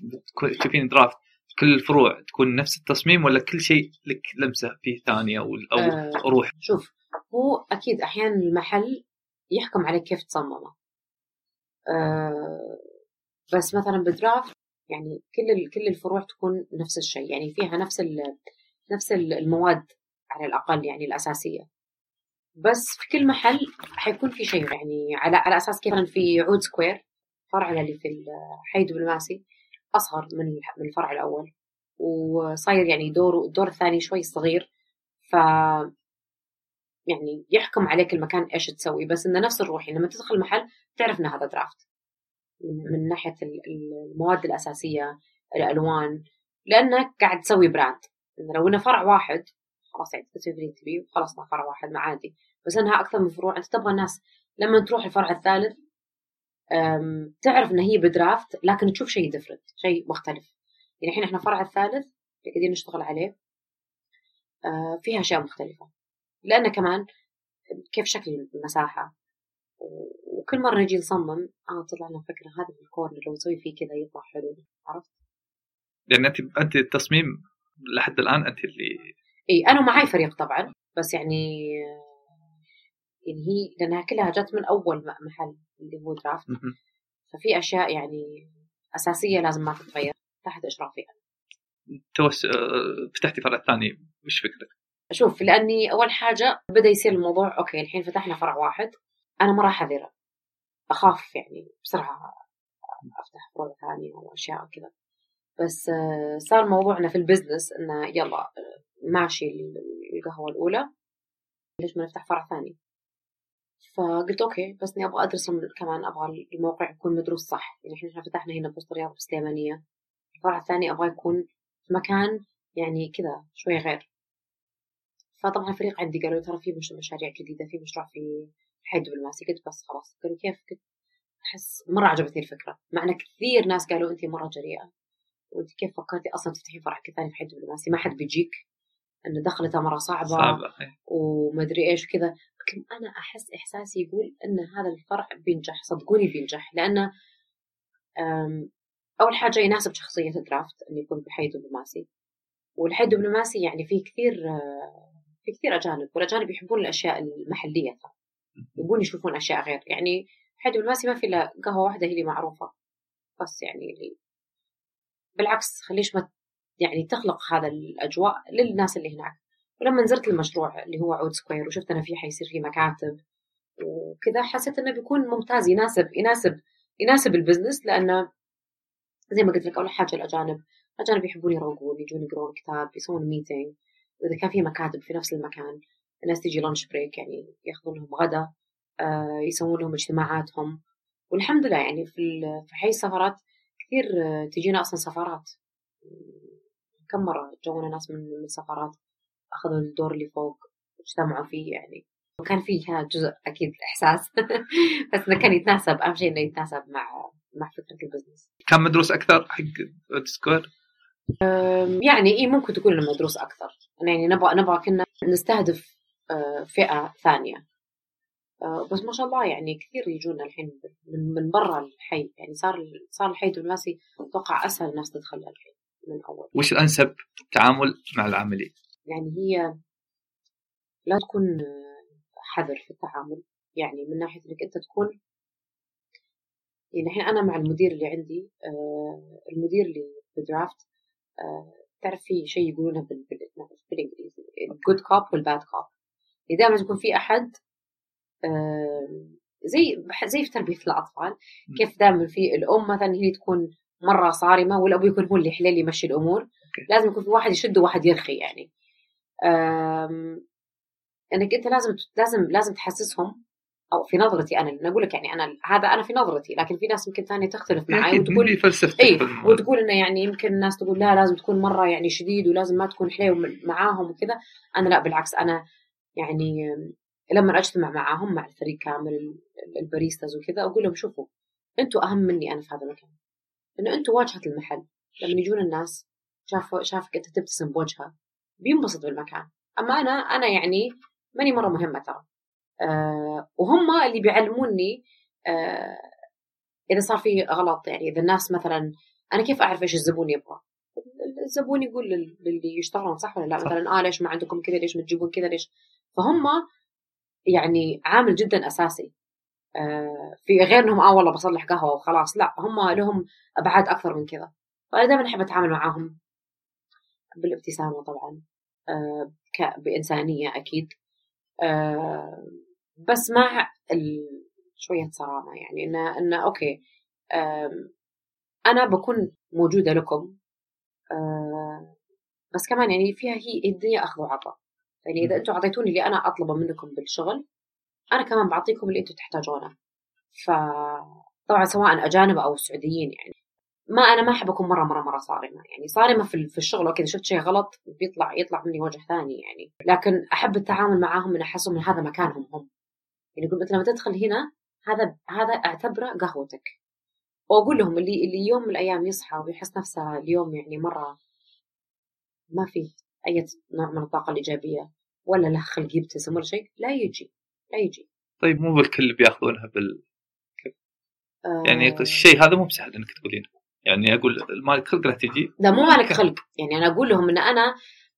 تشوفين Draft كل الفروع تكون نفس التصميم ولا كل شيء لك لمسة فيه ثانية أو, أو آه روح؟ شوف هو أكيد أحيانا المحل يحكم عليك كيف تصممه أه بس مثلا بدرافت يعني كل كل الفروع تكون نفس الشيء يعني فيها نفس نفس المواد على الأقل يعني الأساسية بس في كل محل حيكون في شيء يعني على على أساس كيف في عود سكوير فرعنا اللي في حي دبلوماسي أصغر من من الفرع الأول وصاير يعني دور الدور الثاني شوي صغير ف يعني يحكم عليك المكان إيش تسوي بس إنه نفس الروح لما تدخل المحل تعرف ان هذا Draft. من ناحية المواد الأساسية الألوان لأنك قاعد تسوي brand. لو إنه فرع واحد خلاص يعني تسوي اللي تبيه خلاص فرع واحد ما عادي. بس إنها أكثر من فروع أنت تبغى الناس لما تروح الفرع الثالث تعرف ان هي ب Draft لكن تشوف شيء different شيء مختلف. يعني الحين إحنا الفرع الثالث قاعدين نشتغل عليه آه، فيها أشياء مختلفة. لأنه كمان كيف شكل المساحة؟ وكل مرة نجي نصمم آه طلع لنا فكرة هذا الكورنر لو نسوي فيه كذا يطلع حلو عرفت؟ لأن أنت أنت التصميم لحد الآن أنت اللي إي أنا معي فريق طبعا بس يعني يعني هي لأنها كلها جت من أول محل اللي هو درافت ففي أشياء يعني أساسية لازم ما تتغير تحت إشرافي أنا توس فتحتي فرع ثاني مش فكرة شوف لأني أول حاجة بدأ يصير الموضوع okay الحين فتحنا فرع واحد أنا مرة حذرة. أخاف يعني بسرعة أفتح فروع ثانية واشياء كذا. بس آه، صار موضوعنا في ال business إنه يلا آه، ماشي القهوة الأولى ليش ما نفتح فرع ثاني؟ فقلت أوكي بس إني أبغى أدرس كمان أبغى الموقع يكون مدروس صح. يعني إحنا فتحنا هنا بوسط الرياض بالسليمانيه الفرع الثاني أبغى يكون في مكان يعني كذا شوي غير. فطبعا الفريق عندي قالوا ترى في مشاريع جديدة في مشروع في حي دبلوماسي قلت بس خلاص. قالوا كيف؟ قلت أحس مرة عجبتني الفكرة. مع أن كثير ناس قالوا أنت مرة جريئة. وأنت كيف فكرتي أصلا تفتحي فرع ثاني في حي دبلوماسي ما حد بيجيك. أن دخلتها مرة صعبة, صعبة. ومدري إيش وكذا. لكن أنا أحس إحساسي يقول أن هذا الفرع بينجح صدقوني بينجح. لأنه أول حاجة يناسب شخصية الدرافت أن يكون بحي دبلوماسي والحي الدبلوماسي يعني في كثير في كثير أجانب والأجانب يحبون الأشياء المحلية يبون يشوفون أشياء غير. يعني حي الدبلوماسي ما في إلا قهوة واحدة هي اللي معروفة. بس يعني اللي بالعكس ليش ما يعني تخلق هذا الأجواء للناس اللي هناك. ولما زرت المشروع اللي هو عود Square وشفت أنا فيه حيصير فيه مكاتب وكذا حسيت إنه بيكون ممتاز يناسب يناسب يناسب ال business لأنه زي ما قلت لك أول حاجة الأجانب الأجانب يحبون يروقون يجون يقرون كتاب يسوون meeting وإذا كان في مكاتب في نفس المكان الناس تجي lunch break يعني يأخذون لهم غدا آه يسوون لهم اجتماعاتهم. والحمد لله يعني في في حي السفرات كثير آه تجينا أصلا سفرات. كم مرة جونا ناس من السفرات أخذوا الدور اللي فوق اجتمعوا فيه يعني. وكان فيها جزء أكيد إحساس. بس انه كان يتناسب أهم شيء إنه يتناسب مع مع فكرة ال business. كان مدروس أكثر حق Square يعني اي ممكن تكون إنه مدروس أكثر. يعني نبغى نبغى كنا نستهدف آه، فئة ثانية. آه، بس ما شاء الله يعني كثير يجونا الحين من من برا الحي. يعني صار صار الحي الدبلوماسي أتوقع أسهل الناس تدخل الحي. من اول وش الأنسب تعامل مع العاملين؟ يعني هي لا تكون حذر في التعامل. يعني من ناحية إنك أنت تكون يعني الحين أنا مع المدير اللي عندي آه المدير اللي في الدرافت آه تعرف في شيء يقولونه بالإنجليزي الجود كوب والباد كوب دائما يكون في أحد آه زي زي في تربية الأطفال كيف دائما في الأم مثلا هي تكون مرة صارمة والابو يكون هو اللي يحلل يمشي الأمور. لازم يكون في واحد يشد وواحد يرخي يعني. إنك أنت لازم لازم لازم تحسسهم أو في نظرتي أنا أنا أقول لك يعني أنا هذا أنا في نظرتي لكن في ناس يمكن ثانية تختلف معي وتقول فلسفتك اي وتقول إنه يعني يمكن الناس تقول لا لازم تكون مرة يعني شديد ولازم ما تكون حليو معاهم وكذا. أنا لا بالعكس أنا يعني لما أجتمع معاهم مع الفريق كامل الباريستاز وكذا أقول لهم شوفوا أنتم أهم مني أنا في هذا المكان. إنه أنتم واجهة المحل. لما يجون الناس شاف شافك أنت تبتسم بوجهه بينبسط بالمكان. أما أنا أنا يعني ماني مرة مهمة ترى. آه وهم اللي بيعلموني آه إذا صار في غلط يعني إذا الناس مثلا أنا كيف أعرف إيش الزبون يبغى؟ الزبون يقول للي يشتغلون صح ولا لا؟ صح. مثلا آه ليش ما عندكم كذا؟ ليش ما تجيبون كذا؟ ليش؟ فهم يعني عامل جدا أساسي. في غير انهم آه والله بصلح قهوة وخلاص. لا هم لهم أبعاد أكثر من كذا. فانا دائما أحب أتعامل معاهم بالابتسامة طبعا آه بإنسانية أكيد. آه بس مع شوية صرامة يعني إنه إنه okay أنا بكون موجودة لكم بس كمان يعني فيها هي الدنيا أخذ وعطاء. يعني إذا أنتم أعطيتوني اللي أنا أطلبه منكم بالشغل أنا كمان بعطيكم اللي أنتم تحتاجونه. فطبعا سواء أجانب أو سعوديين يعني. ما أنا ما أحب أكون مرة مرة مرة صارمة يعني. صارمة في في الشغل okay شفت شيء غلط بيطلع يطلع مني وجه ثاني يعني. لكن أحب التعامل معاهم من أحسهم من هذا مكانهم هم. يعني يقول مثلا لما تدخل هنا هذا هذا أعتبره قهوتك. وأقول لهم اللي اللي يوم من الأيام يصحى ويحس نفسه اليوم يعني مرة ما فيه أي نوع من الطاقه الايجابيه ولا له خلق يبتسم ولا شيء لا يجي. لا يجي طيب مو بالكل بياخذونها بال يعني آه. الشيء هذا مو بسهل إنك تقولينه. يعني أقول مالك خلق لا تجي؟ لا مو مالك خلق. يعني أنا أقول لهم إن أنا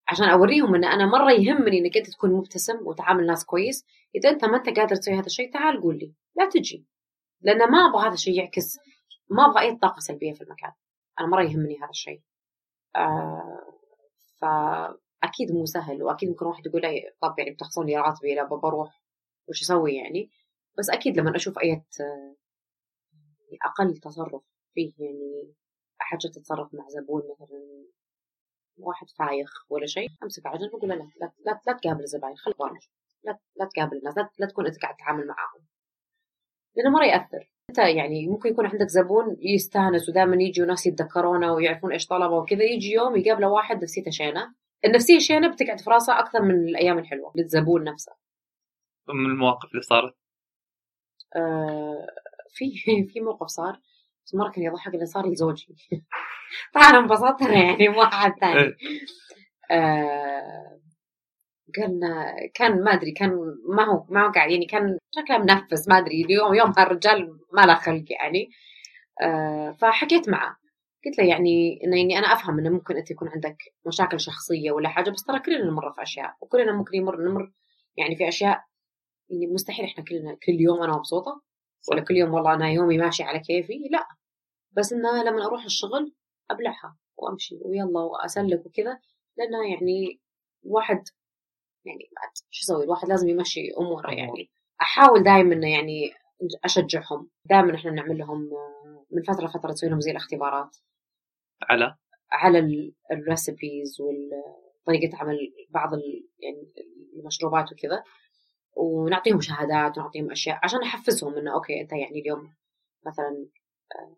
عشان أوريهم إن أنا مرة يهمني إنك أنت تكون مبتسم وتعامل الناس كويس إذا أنت ما أنت قادر تسوي هذا الشيء تعال قول لي. لا تجي. لأن ما أبغى هذا الشيء يعكس. ما أبغى أي طاقة سلبية في المكان. أنا مرة يهمني هذا الشيء. آه فأكيد مو سهل وأكيد ممكن واحد يقول لي طب يعني بتخصون لي راتبي لا بروح. وش أسوي يعني. بس أكيد لما أشوف أي أقل تصرف فيه يعني حاجة تتصرف مع زبون مثلا واحد فايخ ولا شيء أمسك على جنب وأقول لا لا لا, لا تقابل الزباين خليك برا لا لا تقابل الناس لا, لا تكون أنت قاعد تتعامل معاهم. لأنه مرة يأثر. أنت يعني ممكن يكون عندك زبون يستأنس ودائما يجي وناس يتذكرونه ويعرفون إيش طلبه وكذا يجي يوم يقابله واحد نفسيته شينة. النفسية الشينه بتقعد في راسه أكثر من الأيام الحلوة للزبون نفسه. من المواقف اللي صارت؟ آه في في موقف صار بس مرة كان يضحك اللي صار لزوجي. طبعا انبسطت يعني مو أحد ثاني. إيه. آه كان كان ما أدري كان ما هو ما هو قاعد يعني كان شكله منفس ما أدري اليوم يوم هالرجال ما له خلق يعني. آه فحكيت معه. قلت له يعني إنه يعني أنا أفهم إنه ممكن أنت يكون عندك مشاكل شخصية ولا حاجة بس ترى كلنا نمر في أشياء وكلنا ممكن يمر نمر يعني في أشياء يعني مستحيل إحنا كلنا كل يوم أنا مبسوطة ولا كل يوم والله أنا يومي ماشي على كيفي لا. بس انه لما أروح الشغل أبلعها وأمشي ويلا وأسلك وكذا لأنها يعني الواحد يعني شو أسوي؟ الواحد لازم يمشي أموره يعني. أحاول دائما إنه يعني أشجعهم. دائما إحنا نعمل لهم من فترة لفترة نسوي لهم زي الاختبارات. على؟ على ال recipes وطريقه عمل بعض يعني المشروبات وكذا. ونعطيهم شهادات ونعطيهم أشياء عشان نحفزهم إنه okay أنت يعني اليوم مثلا آه،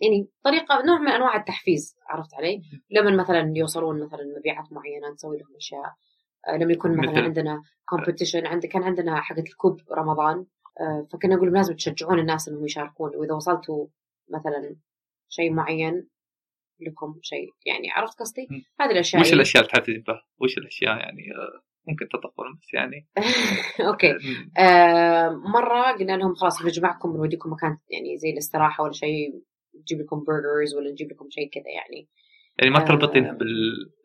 يعني طريقة نوع من أنواع التحفيز عرفت علي؟ لما مثلا يوصلون مثلا مبيعات معينة نسوي لهم أشياء آه، لما يكون مثلا مثل؟ عندنا كومبetition عند كان عندنا حقة الكوب رمضان آه، فكنا نقول لازم تشجعون الناس إنهم يشاركون وإذا وصلتوا مثلا شيء معين لكم شيء يعني عرفت قصدي؟ هذه الأشياء وش الأشياء اللي تحفز بها؟ وش الأشياء يعني ممكن تطفل بس يعني. okay. آه مرة قلنا لهم خلاص بنجمعكم بنوديكم مكان يعني زي الاستراحة ولا شيء نجيب لكم burgers ولا نجيب لكم شيء كذا يعني. يعني ما آه. تربطينها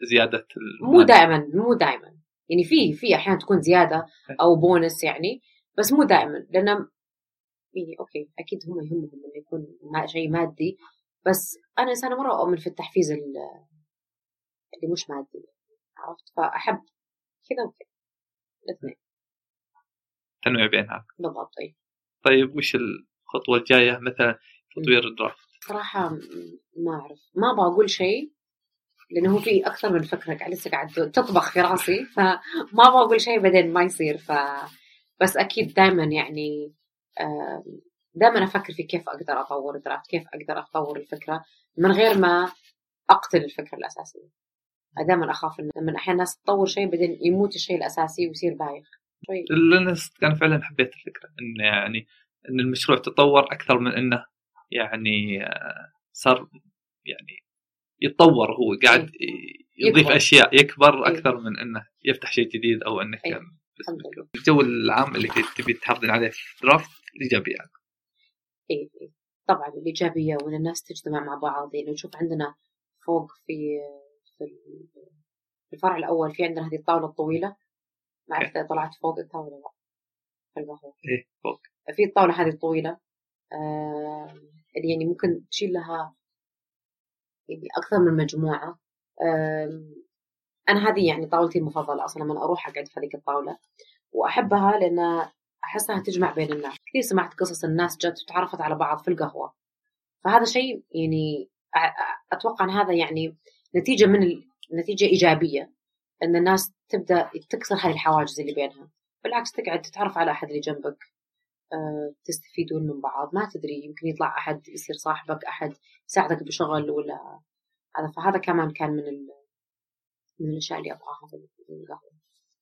بزياده مو دائما مو دائما. يعني في في أحيانا تكون زيادة أو بونس يعني بس مو دائما. لأن يعني okay أكيد هم يهمهم إنه يكون ما شيء مادي. بس أنا إنسانة مرة أؤمن في التحفيز ال- اللي مش مادي عرفت؟ فأحب كذا وكذا الاثنين تنويع بينها. بالضبط طيب وش الخطوة الجاية؟ مثلا تطوير الدرافت. صراحة م- ما أعرف. ما أبغى أقول شيء لأنه هو في أكثر من فكرة قاعد لسه قاعد تطبخ في راسي فما أبغى أقول شيء بعدين ما يصير. ف بس أكيد دائما يعني دائما أفكر في كيف أقدر أطور درافت كيف أقدر أطور الفكرة من غير ما أقتل الفكرة الأساسية. دائما أخاف ان لما أحيانا الناس تطور شيء بعدين يموت الشيء الأساسي ويصير بايخ شوي لأن أنا فعلا حبيت الفكرة إن يعني إن المشروع تطور أكثر من إنه يعني آه، صار يعني يتطور هو قاعد ي- يضيف يكبر. أشياء يكبر إيه. أكثر من إنه يفتح شيء جديد أو انك إيه. يعني لله. الجو العام اللي تبي تحافظين عليه في درافت الايجابيه إيه إيه. طبعا الإيجابية وإن الناس تجتمع مع بعض يعني نشوف عندنا فوق في في ال- في الفرع الأول في عندنا هذه الطاولة الطويلة. ما أعرف إذا طلعت فوق أنت ولا لا. في القهوة إيه فوق. في الطاولة هذه الطويلة آه اللي يعني ممكن تشيل لها يعني أكثر من مجموعة. آم، أنا هذه يعني طاولتي المفضلة أصلا لما أروح أقعد في هذيك الطاولة. وأحبها لأن أحسها تجمع بين الناس. كثير سمعت قصص الناس جت وتعرفت على بعض في القهوة. فهذا شيء يعني أتوقع أن هذا يعني نتيجة من ال... نتيجة إيجابية أن الناس تبدأ تكسر هذه الحواجز اللي بينها. بالعكس تقعد تتعرف على أحد اللي جنبك آه، تستفيدون من بعض. ما تدري يمكن يطلع أحد يصير صاحبك أحد يساعدك بشغل ولا هذا. فهذا كمان كان من ال... من الأشياء اللي أبغاها في القهوة.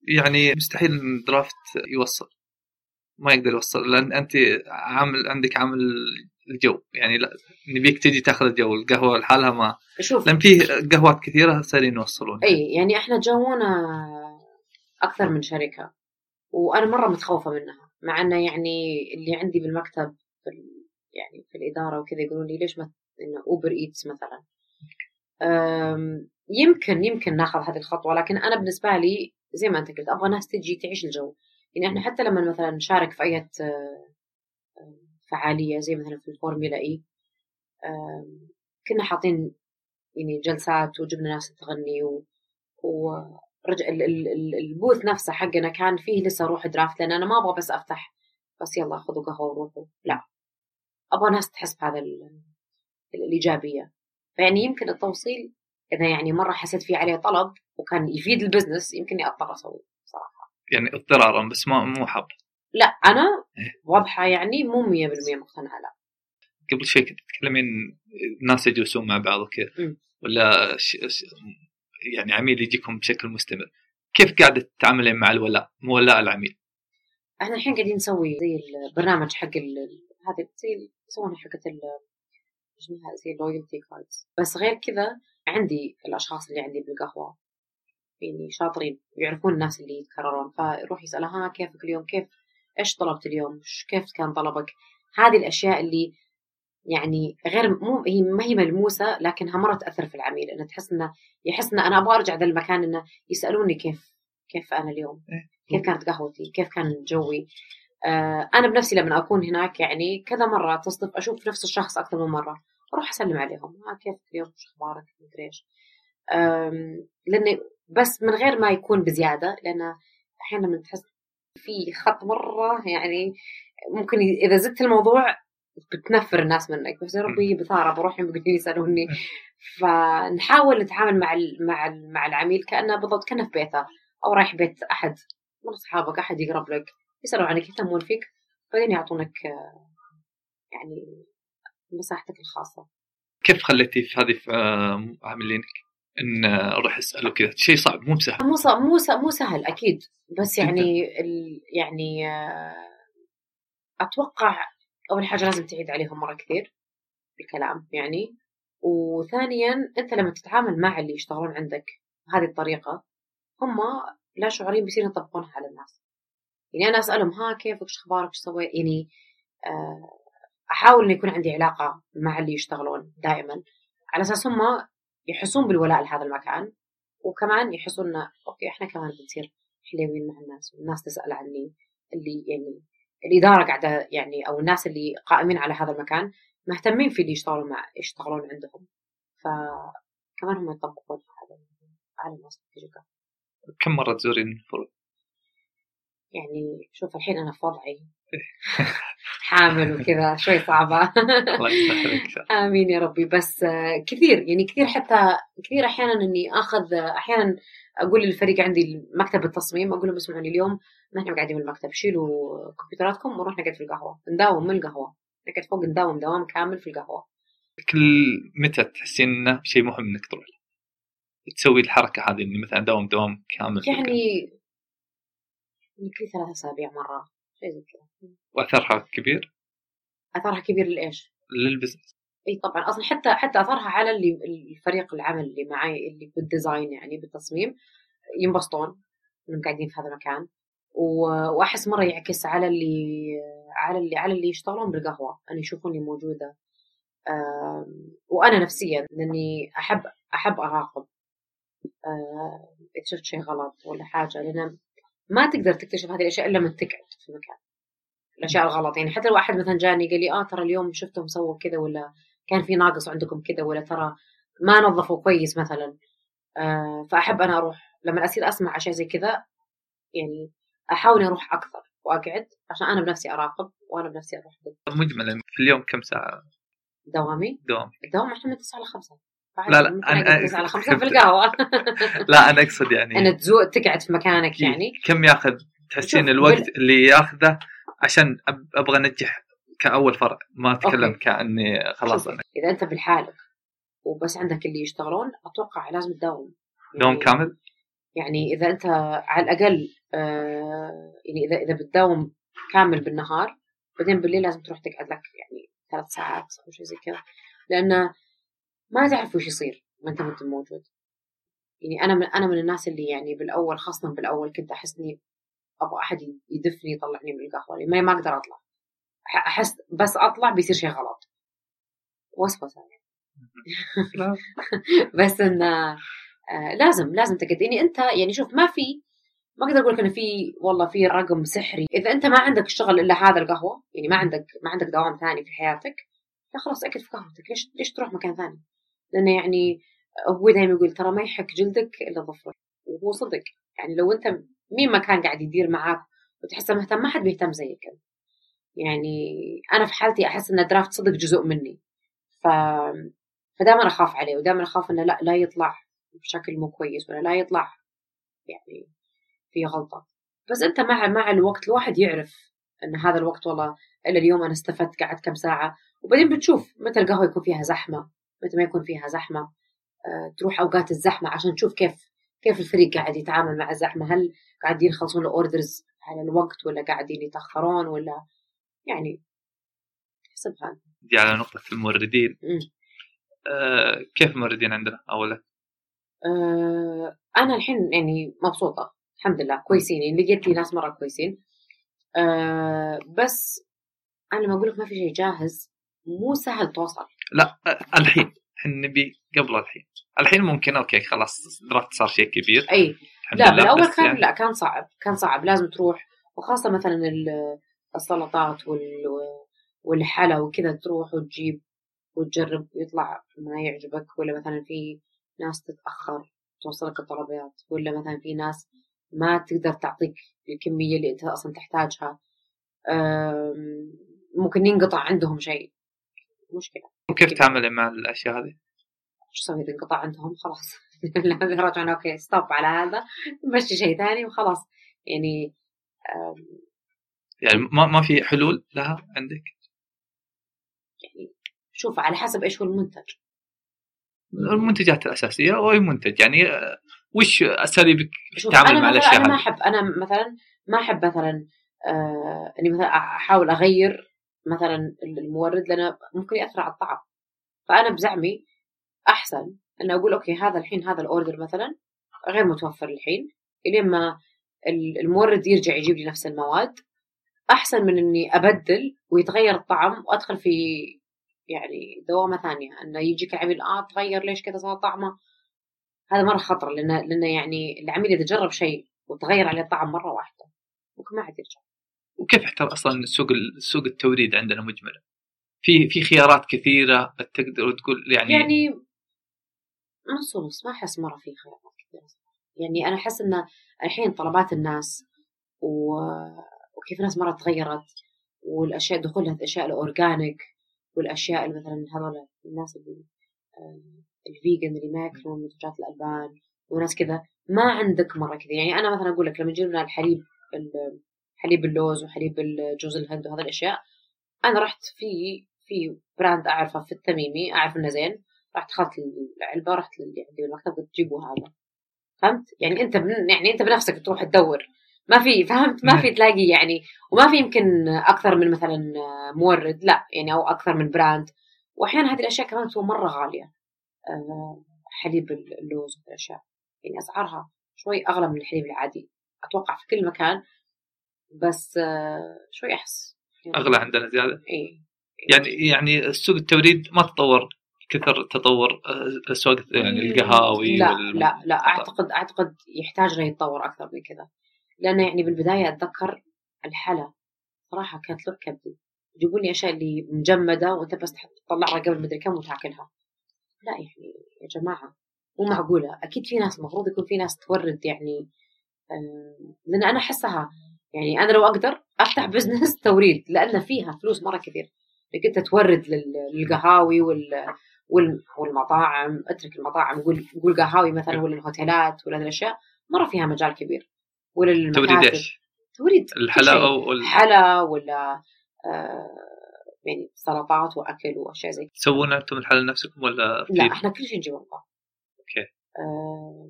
يعني مستحيل إن درافت يوصل. ما يقدر يوصل لأن أنت عامل عندك عامل الجو. يعني لا نبيك تجي تاخذ الجو القهوة لحالها ما. شوف. لأن في قهوات كثيرة صايرين يوصلون. إي يعني إحنا جونا أكثر من شركة وأنا مرة متخوفة منها مع إنه يعني اللي عندي بالمكتب في يعني في الإدارة وكذا يقولون لي ليش ما إنه Uber Eats مثلا. يمكن يمكن ناخذ هذه الخطوة لكن أنا بالنسبة لي زي ما أنت قلت أبغى ناس تجي تعيش الجو. يعني إحنا حتى لما مثلا نشارك في أي فعالية زي مثلا في ال Formula E كنا حاطين يعني جلسات وجبنا ناس تغني و... ورجع ال... ال... ال- ال booth نفسه حقنا كان فيه لسه روح Draft لأن أنا ما أبغى بس أفتح بس يلا خذوا قهوة وروحوا. لا. أبغى ناس تحس بهذا ال... الإيجابية. فيعني يمكن التوصيل إذا يعني مرة حسيت فيه عليه طلب وكان يفيد البزنس يمكن اضطر أسويه. يعني اضطرارا بس ما مو حب لا أنا إيه. واضحة يعني مو 100% مقتنعة لا. قبل شوي كنت تتكلمين ناس يجلسون مع بعض كذا مم. ولا ش... ش... يعني عميل يجيكم بشكل مستمر. كيف قاعدة تتعاملين مع الولاء؟ مو ولاء العميل. إحنا الحين قاعدين نسوي زي البرنامج حق ال- هذا زي يسوونها حقت ال زي ال loyalty cards بس غير كذا عندي الأشخاص اللي عندي بالقهوة. يعني شاطرين يعرفون الناس اللي يتكررون. فيروح يسألها ها كيفك اليوم؟ كيف؟ إيش طلبت اليوم؟ إيش- كيف كان طلبك؟ هذه الأشياء اللي يعني غير مو هي ما هي ملموسة لكنها مرة تأثر في العميل. إنه تحس إنه يحس إنه أنا أبغى أرجع ذا المكان إنه يسألوني كيف كيف أنا اليوم؟ إيه. كيف كانت قهوتي؟ كيف كان جوي آه أنا بنفسي لما أكون هناك يعني كذا مرة تصدف أشوف نفس الشخص أكثر من مرة. أروح أسلم عليهم. ها كيف اليوم؟ إيش أخبارك؟ مدري إيش. لأني بس من غير ما يكون بزيادة لأن أحيانا لما تحس في خط مرة يعني ممكن إذا زدت الموضوع بتنفر الناس منك بس يا ربي بثارة بروح يقولون يسألوني. فنحاول نتعامل مع مع مع العميل كأنه بالضبط كأنه في بيته أو رايح بيت أحد من أصحابك أحد يقرب لك يسألوا عنك يهتمون فيك بعدين يعطونك يعني مساحتك الخاصة. كيف خليتي في هذه في عاملينك؟ إن أروح أسأله كذا. شيء صعب مو بسهل. مو ص- مو س- مو سهل أكيد. بس يعني ال يعني آه، أتوقع أول حاجة لازم تعيد عليهم مرة كثير الكلام يعني. وثانيا أنت لما تتعامل مع اللي يشتغلون عندك بهذه الطريقة هم لا شعوريا بيصيروا يطبقونها على الناس. يعني أنا أسألهم ها كيفك؟ إيش أخبارك؟ إيش سويت يعني آه، أحاول ان يكون عندي علاقة مع اللي يشتغلون دائما. على أساس هم يحسون بالولاء لهذا المكان وكمان يحسون إنه okay إحنا كمان بنصير حلوين مع الناس والناس تسأل عني اللي يعني الإدارة قاعدة يعني أو الناس اللي قائمين على هذا المكان مهتمين في اللي يشتغلون مع يشتغلون عندهم فكمان هم يطبقون على على الناس كم مرة تزورين الفروع؟ يعني شوف الحين أنا في وضعي. حامل وكذا شوي يسهلك آمين يا ربي. بس كثير يعني كثير حتى كثير أحيانا إني آخذ أحيانا أقول للفريق عندي مكتب التصميم أقول لهم اسمعوني اليوم ما إحنا قاعدين بالمكتب شيلوا كمبيوتراتكم ونروح نقعد في القهوة. نداوم من القهوة. نقعد فوق نداوم دوام كامل في القهوة. كل متى تحسين إنه شيء مهم إنك تروح؟ تسوي الحركة هذه إني مثلا دوام دوام كامل القهوة. يعني يعني كل ثلاث أسابيع مرة شيء زي كذا. وأثرها كبير؟ أثرها كبير لإيش؟ للبزنس. إي طبعا أصلا حتى حتى أثرها على اللي الفريق العمل اللي معي اللي بالديزاين يعني بالتصميم. ينبسطون إنهم قاعدين في هذا المكان. وأحس مرة يعكس على اللي على اللي على اللي يشتغلون بالقهوة. ان يشوفوني موجودة. وأنا نفسيا لاني أحب أحب أراقب. آم، إذا شفت شيء غلط ولا حاجة لأن ما تقدر تكتشف هذه الأشياء إلا لما تقعد في المكان الأشياء الغلط. يعني حتى لو احد مثلا جاني قال لي آه ترى اليوم شفتهم سووا كذا ولا كان في ناقص عندكم كذا ولا ترى ما نظفوا كويس مثلا. آه فأحب أنا أروح لما أصير أسمع اشياء زي كذا يعني أحاول أروح أكثر وأقعد عشان أنا بنفسي أراقب وأنا بنفسي أروح. مجملا في اليوم كم ساعة؟ دوامي؟ دوام الدوام إحنا من 9 ل 5 لا، لا، أنا- 9 ل 5 في القهوة. لا أنا أقصد يعني أنا تزوق تقعد في مكانك يعني. كم ياخذ؟ تحسين الوقت اللي ياخذه عشان أبغى أنجح كأول فرع. ما أتكلم. كأني خلاص أنا. إذا أنت بالحالك وبس عندك اللي يشتغلون أتوقع لازم تداوم. دوام يعني- كامل؟ يعني إذا أنت على الأقل آه يعني إذا إذا بتداوم كامل بالنهار بعدين بالليل لازم تروح تقعد لك يعني ثلاث ساعات أو شيء زي كذا. لأن ما تعرف وش يصير ما أنت ما انت موجود. يعني أنا من أنا من الناس اللي يعني بالأول خاصة بالأول كنت أحس إني أبغى أحد يدفني يطلعني من القهوة. يعني ما ما أقدر أطلع. أحس بس أطلع بيصير شيء غلط. وسوسة يعني. لا. بس إن آه لازم لازم تقعد. يعني أنت يعني شوف ما في ما أقدر أقول لك إنه في والله في رقم سحري. إذا أنت ما عندك الشغل إلا هذا القهوة يعني ما عندك ما عندك دوام ثاني في حياتك لا خلاص اقعد في قهوتك. ليش ليش تروح مكان ثاني؟ لأنه يعني هو دائما يقول ترى ما يحك جلدك إلا ظفرك وهو صدق. يعني لو أنت مين ما كان قاعد يدير معاك وتحسه مهتم ما حد بيهتم زيك. يعني أنا في حالتي أحس إن درافت صدق جزء مني. ف فدائما أخاف عليه ودائما أخاف إنه لا لا يطلع بشكل مو كويس ولا لا يطلع يعني في غلطة. بس أنت مع مع الوقت الواحد يعرف إن هذا الوقت والله الا اليوم أنا استفدت قعدت كم ساعة. وبعدين بتشوف متى القهوة يكون فيها زحمة. متى ما يكون فيها زحمة. أه تروح أوقات الزحمة عشان تشوف كيف كيف الفريق قاعد يتعامل مع الزحمة. هل قاعدين يخلصون الاوردرز على الوقت ولا قاعدين يتأخرون ولا يعني حسبها دي على نقطة الموردين. آه كيف الموردين عندنا؟ أولا؟ آه أنا الحين يعني مبسوطة الحمد لله كويسين. يعني لقيت لي ناس مرة كويسين. آه بس أنا لما أقول لك ما في شيء جاهز مو سهل توصل. لا الحين إحنا نبي قبل الحين. الحين ممكن okay خلاص Draft صار شيء كبير. أي. لا بالاول كان يعني... لا كان صعب كان صعب لازم تروح. وخاصة مثلا السلطات وال والحلا وكذا تروح وتجيب وتجرب يطلع ما يعجبك ولا مثلا في ناس تتأخر توصلك الطلبات ولا مثلا في ناس ما تقدر تعطيك الكمية اللي أنت أصلا تحتاجها. ممكن ينقطع عندهم شيء. مشكلة. وكيف تعملي مع الأشياء هذه؟ شو أسوي إذا انقطع عندهم؟ خلاص. رجعنا okay stop على هذا. نمشي شيء ثاني وخلاص. يعني يعني ما ما في حلول لها عندك؟ يعني شوف على حسب إيش هو المنتج. المنتجات الأساسية واي منتج. يعني وش اساليبك تعامل مع الأشياء أنا ما أحب أنا مثلا ما أحب مثلا آه اني مثلا أحاول أغير مثلا المورد لأنه ممكن يأثر على الطعم فأنا بزعمي أحسن إن أقول أوكي هذا الحين هذا الأوردر مثلا غير متوفر الحين إلين ما المورد يرجع يجيب لي نفس المواد. أحسن من إني أبدل ويتغير الطعم وأدخل في يعني دوامة ثانية انه يجيك العميل آه تغير ليش كذا صار طعمه؟ هذا مرة خطر لأن لأن يعني العميل اذا جرب شيء وتغير عليه الطعم مرة واحدة ممكن ما عاد يرجع. وكيف احتر أصلا سوق سوق التوريد عندنا مجملا؟ في في خيارات كثيرة تقدر تقول يعني يعني نص ونص ما أحس مرة في خيارات كثيرة يعني أنا أحس إن الحين طلبات الناس و... وكيف الناس مرة تغيرت والأشياء دخولها الاشياء الأورجانيك والأشياء اللي مثلا هذول الناس اللي ال vegan اللي ما يأكلون منتجات الألبان وناس كذا. ما عندك مرة كذا. يعني أنا مثلا أقول لك لما جبنا الحليب حليب اللوز وحليب جوز الهند وهذه الأشياء. أنا رحت في في brand أعرفه في التميمي أعرف إنه زين. رحت اخذت العلبة رحت عندي بالمكتب قلت جيبوا هذا. فهمت؟ يعني أنت يعني أنت بنفسك تروح تدور. ما في فهمت؟ ما في تلاقي يعني وما في يمكن أكثر من مثلا مورد لا يعني أو أكثر من brand. واحيانا هذه الأشياء كمان تكون مرة غالية. آه، حليب اللوز والأشياء. يعني أسعارها شوي أغلى من الحليب العادي. أتوقع في كل مكان بس آه، شوي أحس. يعني أغلى عندنا زيادة؟ إي. يعني يعني سوق التوريد ما تطور كثر تطور آه، اسواق يعني القهاوي لا وال... لا لا أعتقد أعتقد يحتاج انه يتطور أكثر من كذا. لأنه يعني بالبداية أتذكر الحلا صراحة كانت له كبدي يجيبون لي أشياء اللي مجمدة وأنت بس تطلعها قبل مدري كم وتاكلها. لا يعني يا جماعة مو معقولة. أكيد في ناس المفروض يكون في ناس تورد يعني آه، لأن أنا أحسها يعني أنا لو أقدر أفتح بزنس توريد لأن فيها فلوس مرة كثير. انك انت تورد للقهاوي وال والمطاعم أترك المطاعم قول قول قهاوي مثلا ولا الهوتيلات ولا الاشياء مره فيها مجال كبير. ولا المكاتب. توريد إيش؟ توريد الحلا أو الحلا ولا آه يعني سلطات وأكل وأشياء زي كذا. تسوون أنتم الحلا لنفسكم ولا لا إحنا كل شيء نجيب من أوكي. آه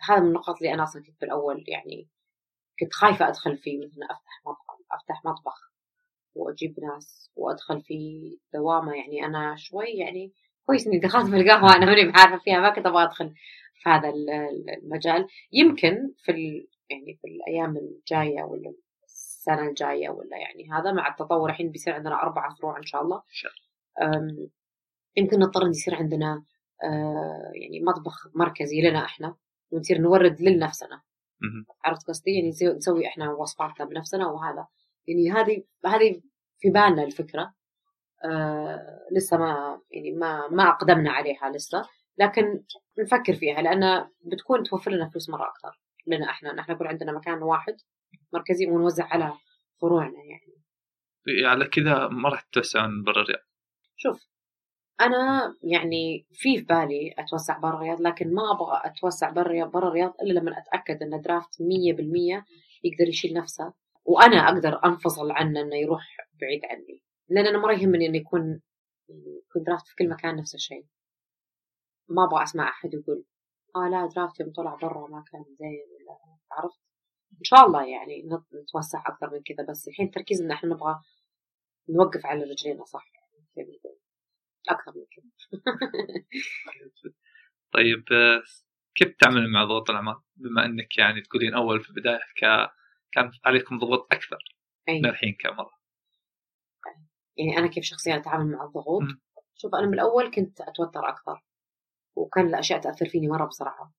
هذا من النقاط اللي أنا أصلا كنت بالأول يعني كنت خايفة أدخل في مثلا أفتح مطعم أفتح مطبخ وأجيب ناس وأدخل في دوامة. يعني أنا شوي يعني كويس إني دخلت في القهوة أنا ماني بعارفة فيها ما كنت أبغى أدخل في هذا المجال. يمكن في ال... يعني في الأيام الجاية ولا السنة الجاية ولا يعني هذا مع التطور الحين بيصير عندنا أربع فروع إن شاء الله. يمكن نضطر يصير عندنا آه، يعني مطبخ مركزي لنا إحنا ونصير نورد لنفسنا. عرفت قصدي؟ يعني نسوي إحنا وصفاتنا بنفسنا وهذا. يعني هذه هذه في بالنا الفكرة. آه لسه ما يعني ما ما أقدمنا عليها لسه. لكن نفكر فيها لأن بتكون توفر لنا فلوس مرة أكثر لنا إحنا. نحن يكون عندنا مكان واحد مركزي ونوزع على فروعنا يعني. على كذا ما راح تتوسعون برا الرياض. شوف أنا يعني في في بالي أتوسع برا الرياض لكن ما أبغى أتوسع برا برا الرياض إلا لما أتأكد إن درافت 100% يقدر يشيل نفسه. وأنا أقدر أنفصل عنه إنه يروح بعيد عني. لأن أنا مرة يهمني إنه يكون يكون درافت في كل مكان نفس الشيء. ما أبغى أسمع أحد يقول آه لا درافت يوم طلع برا ما كان زين. ولا عرفت؟ إن شاء الله يعني نتوسع أكثر من كذا بس الحين تركيزنا إحنا نبغى نوقف على رجلينا صح؟ يعني أكثر من كذا طيب كيف تعمل مع ضغوط الاعمال بما إنك يعني تقولين أول في البداية ك... كان عليكم ضغوط أكثر أي. من الحين كاميرا يعني أنا كيف شخصيا أتعامل مع الضغوط؟ م. شوف أنا من الأول كنت أتوتر أكثر وكان الأشياء تأثر فيني مرة بسرعة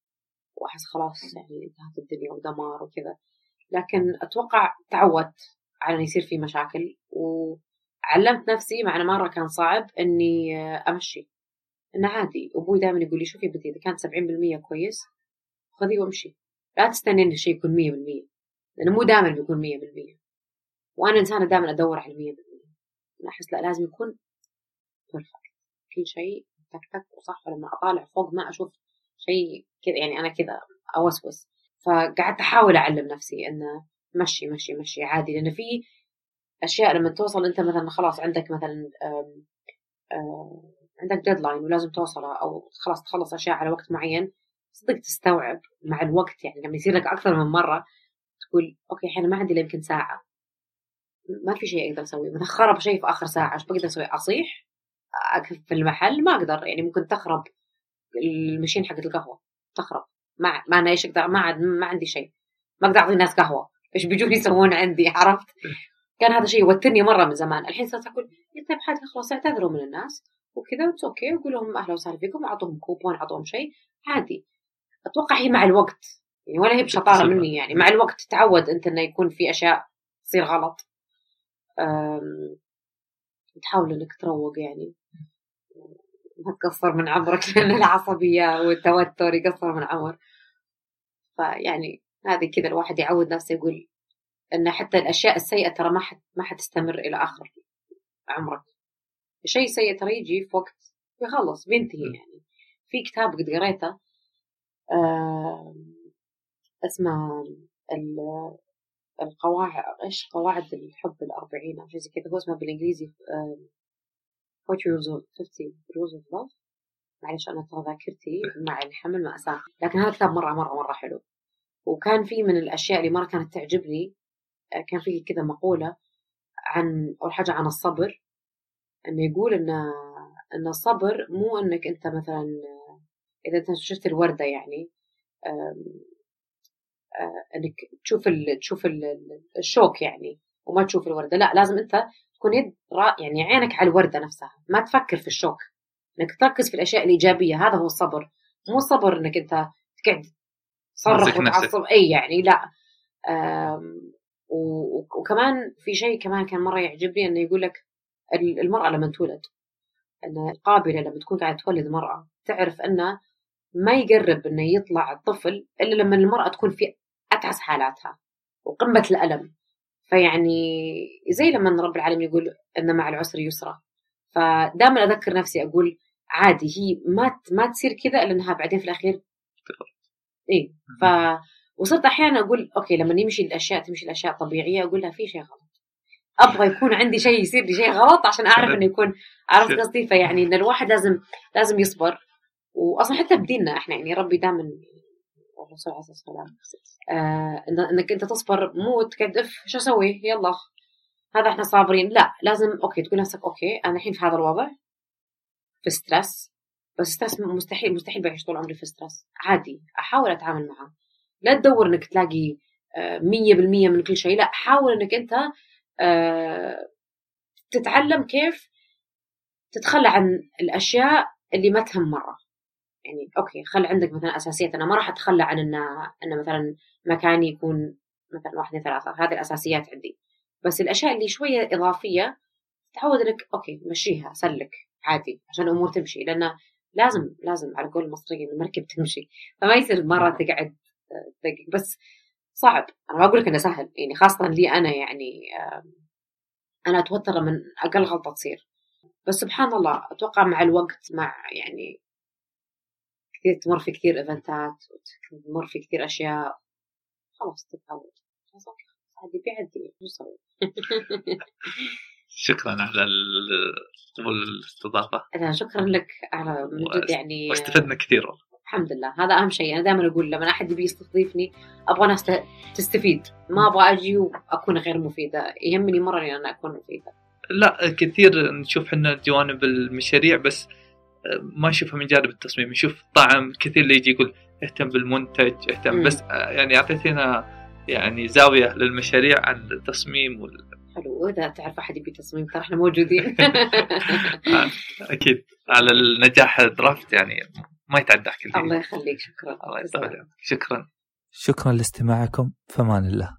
وأحس خلاص يعني انتهت الدنيا ودمار وكذا. لكن أتوقع تعودت على إن يصير في مشاكل وعلمت نفسي مع أنه مرة كان صعب إني أمشي. إنه عادي. أبوي دائما يقول لي شوفي بنتي إذا كانت 70% كويس خذي وامشي. لا تستني ان الشيء يكون 100% لأنه مو دائما بيكون 100% وأنا إنسانة دائما أدور على 100% أنا أحس لا لازم يكون بيرفكت كل شيء تك تك وصح ولما أطالع فوق ما أشوف شيء كذا يعني أنا كذا أوسوس. فقعدت أحاول أعلم نفسي إنه مشي مشي مشي عادي. لأنه في أشياء لما توصل أنت مثلا خلاص عندك مثلا عندك deadline ولازم توصله أو خلاص تخلص أشياء على وقت معين صدق تستوعب مع الوقت يعني لما يصير لك أكثر من مرة تقول okay الحين ما عندي إلا يمكن ساعة. ما في شيء أقدر أسويه. مثلا خرب شيء في آخر ساعة إيش بقدر أسوي؟ أصيح في المحل ما أقدر. يعني ممكن تخرب ال machine حقت القهوة. تخرب. ما ما أنا إيش أقدر؟ ما ما عندي شيء. ما أقدر أعطي الناس قهوة. إيش بيجون يسوون عندي؟ عرفت؟ كان هذا شيء يوترني مرة من زمان. الحين صرت أقول طيب حاجة خلاص اعتذروا من الناس. وكذا it's okay. وقول لهم أهلا وسهلا فيكم أعطوهم كوبون أعطوهم شيء. عادي. أتوقع هي مع الوقت. يعني ولا هي بشطارة مني يعني. مع الوقت تعود أنت إنه يكون في أشياء تصير غلط. تحاول إنك تروق يعني. ما تقصر من عمرك لأن العصبية والتوتر يقصر من عمر. فيعني هذه كذا الواحد يعود نفسه يقول إن حتى الأشياء السيئة ترى ما حت ما حتستمر إلى آخر عمرك. شيء سيء ترى يجي في وقت يخلص بينتهي يعني. في كتاب قد قريته آه اسمه القواعد إيش؟ قواعد الحب الأربعين أو شيء زي كذا. هو اسمه بالإنجليزي آه 40 rules of 50 rules of love. معلش أنا ترى ذاكرتي مع الحمل مأساة لكن هذا الكتاب مرة مرة مرة حلو. وكان في من الأشياء اللي مرة كانت تعجبني كان في كذا مقولة عن أول حاجة عن الصبر إنه يقول إن إن الصبر مو إنك أنت مثلا إذا أنت شفت الوردة يعني تشوف ال تشوف ال الشوك يعني وما تشوف الوردة. لا لازم أنت تكون يد يعني عينك على الوردة نفسها ما تفكر في الشوك. إنك تركز في الأشياء الإيجابية هذا هو الصبر. مو الصبر إنك أنت تقعد تصرخ وتعصب إي يعني لا. وكمان في شيء كمان كان مرة يعجبني إنه يقول لك المرأة لما تولد أن القابلة لما تكون قاعدة تولد مرأة تعرف أنه ما يقرب أنه يطلع الطفل إلا لما المرأة تكون في أتعس حالاتها وقمة الألم. فيعني زي لما رب العالمين يقول أن مع العسر يسرى فدائما أذكر نفسي أقول عادي هي ما ما تصير كذا إلا أنها بعدين في الأخير إيه ف وصرت أحيانا أقول أوكي لما يمشي الأشياء تمشي الأشياء طبيعية أقول لها في شيء غلط. أبغى يكون عندي شيء يصير لي شيء غلط عشان أعرف إنه يكون عرفت قصدي. فيعني إن الواحد لازم لازم يصبر. واصلا حتى بديننا إحنا يعني ربي دائما الرسول عليه الصلاه والسلام آه إنك أنت تصبر مو تكدف شو أسوي؟ يلا. هذا إحنا صابرين. لا لازم okay تقول نفسك okay أنا الحين في هذا الوضع في stress بس stress مستحيل مستحيل بعيش طول عمري في stress عادي أحاول أتعامل معه. لا تدور إنك تلاقي آه، مية بالمية من كل شيء لا حاول إنك أنت آه، تتعلم كيف تتخلى عن الأشياء اللي ما تهم مرة. يعني okay خلي عندك مثلا أساسيات أنا ما راح أتخلى عن ان ان مثلا مكاني يكون مثلا واحد ثلاثة هذه الأساسيات عندي. بس الأشياء اللي شوية إضافية تعود إنك okay مشيها سلك عادي عشان الأمور تمشي لأن لازم لازم على قول المصريين المركب تمشي فما يصير مرة تقعد تدقق بس صعب. أنا ما أقول لك إنه سهل. يعني خاصة لي أنا يعني أنا أتوتر من أقل غلطة تصير. بس سبحان الله أتوقع مع الوقت مع يعني كثير تمر في كثير إيفنتات وتمر في كثير أشياء خلاص تتعود. خلاص عادي بيعدي شو نسوي؟ شكرا على قبول الاستضافة. شكرا لك على يعني واستفدنا كثير والله. الحمد لله. هذا أهم شيء. أنا دائما أقول لما أحد يبي يستضيفني أبغى ناس تستفيد. ما أبغى أجي وأكون غير مفيدة. يهمني مره اني أنا أكون مفيدة. لا كثير نشوف إحنا جوانب المشاريع بس ما نشوفها من جانب التصميم. نشوف طعم كثير اللي يجي يقول اهتم بالمنتج اهتم مم. بس يعني أعطيتنا يعني زاوية للمشاريع عن التصميم وال... حلو. وإذا تعرف أحد يبي تصميم ترى إحنا موجودين. أكيد. على النجاح درافت يعني. ما يتعدى أحكي الله يخليك شكرا. الله يسعدك شكرا. شكرا لاستماعكم. فمان الله.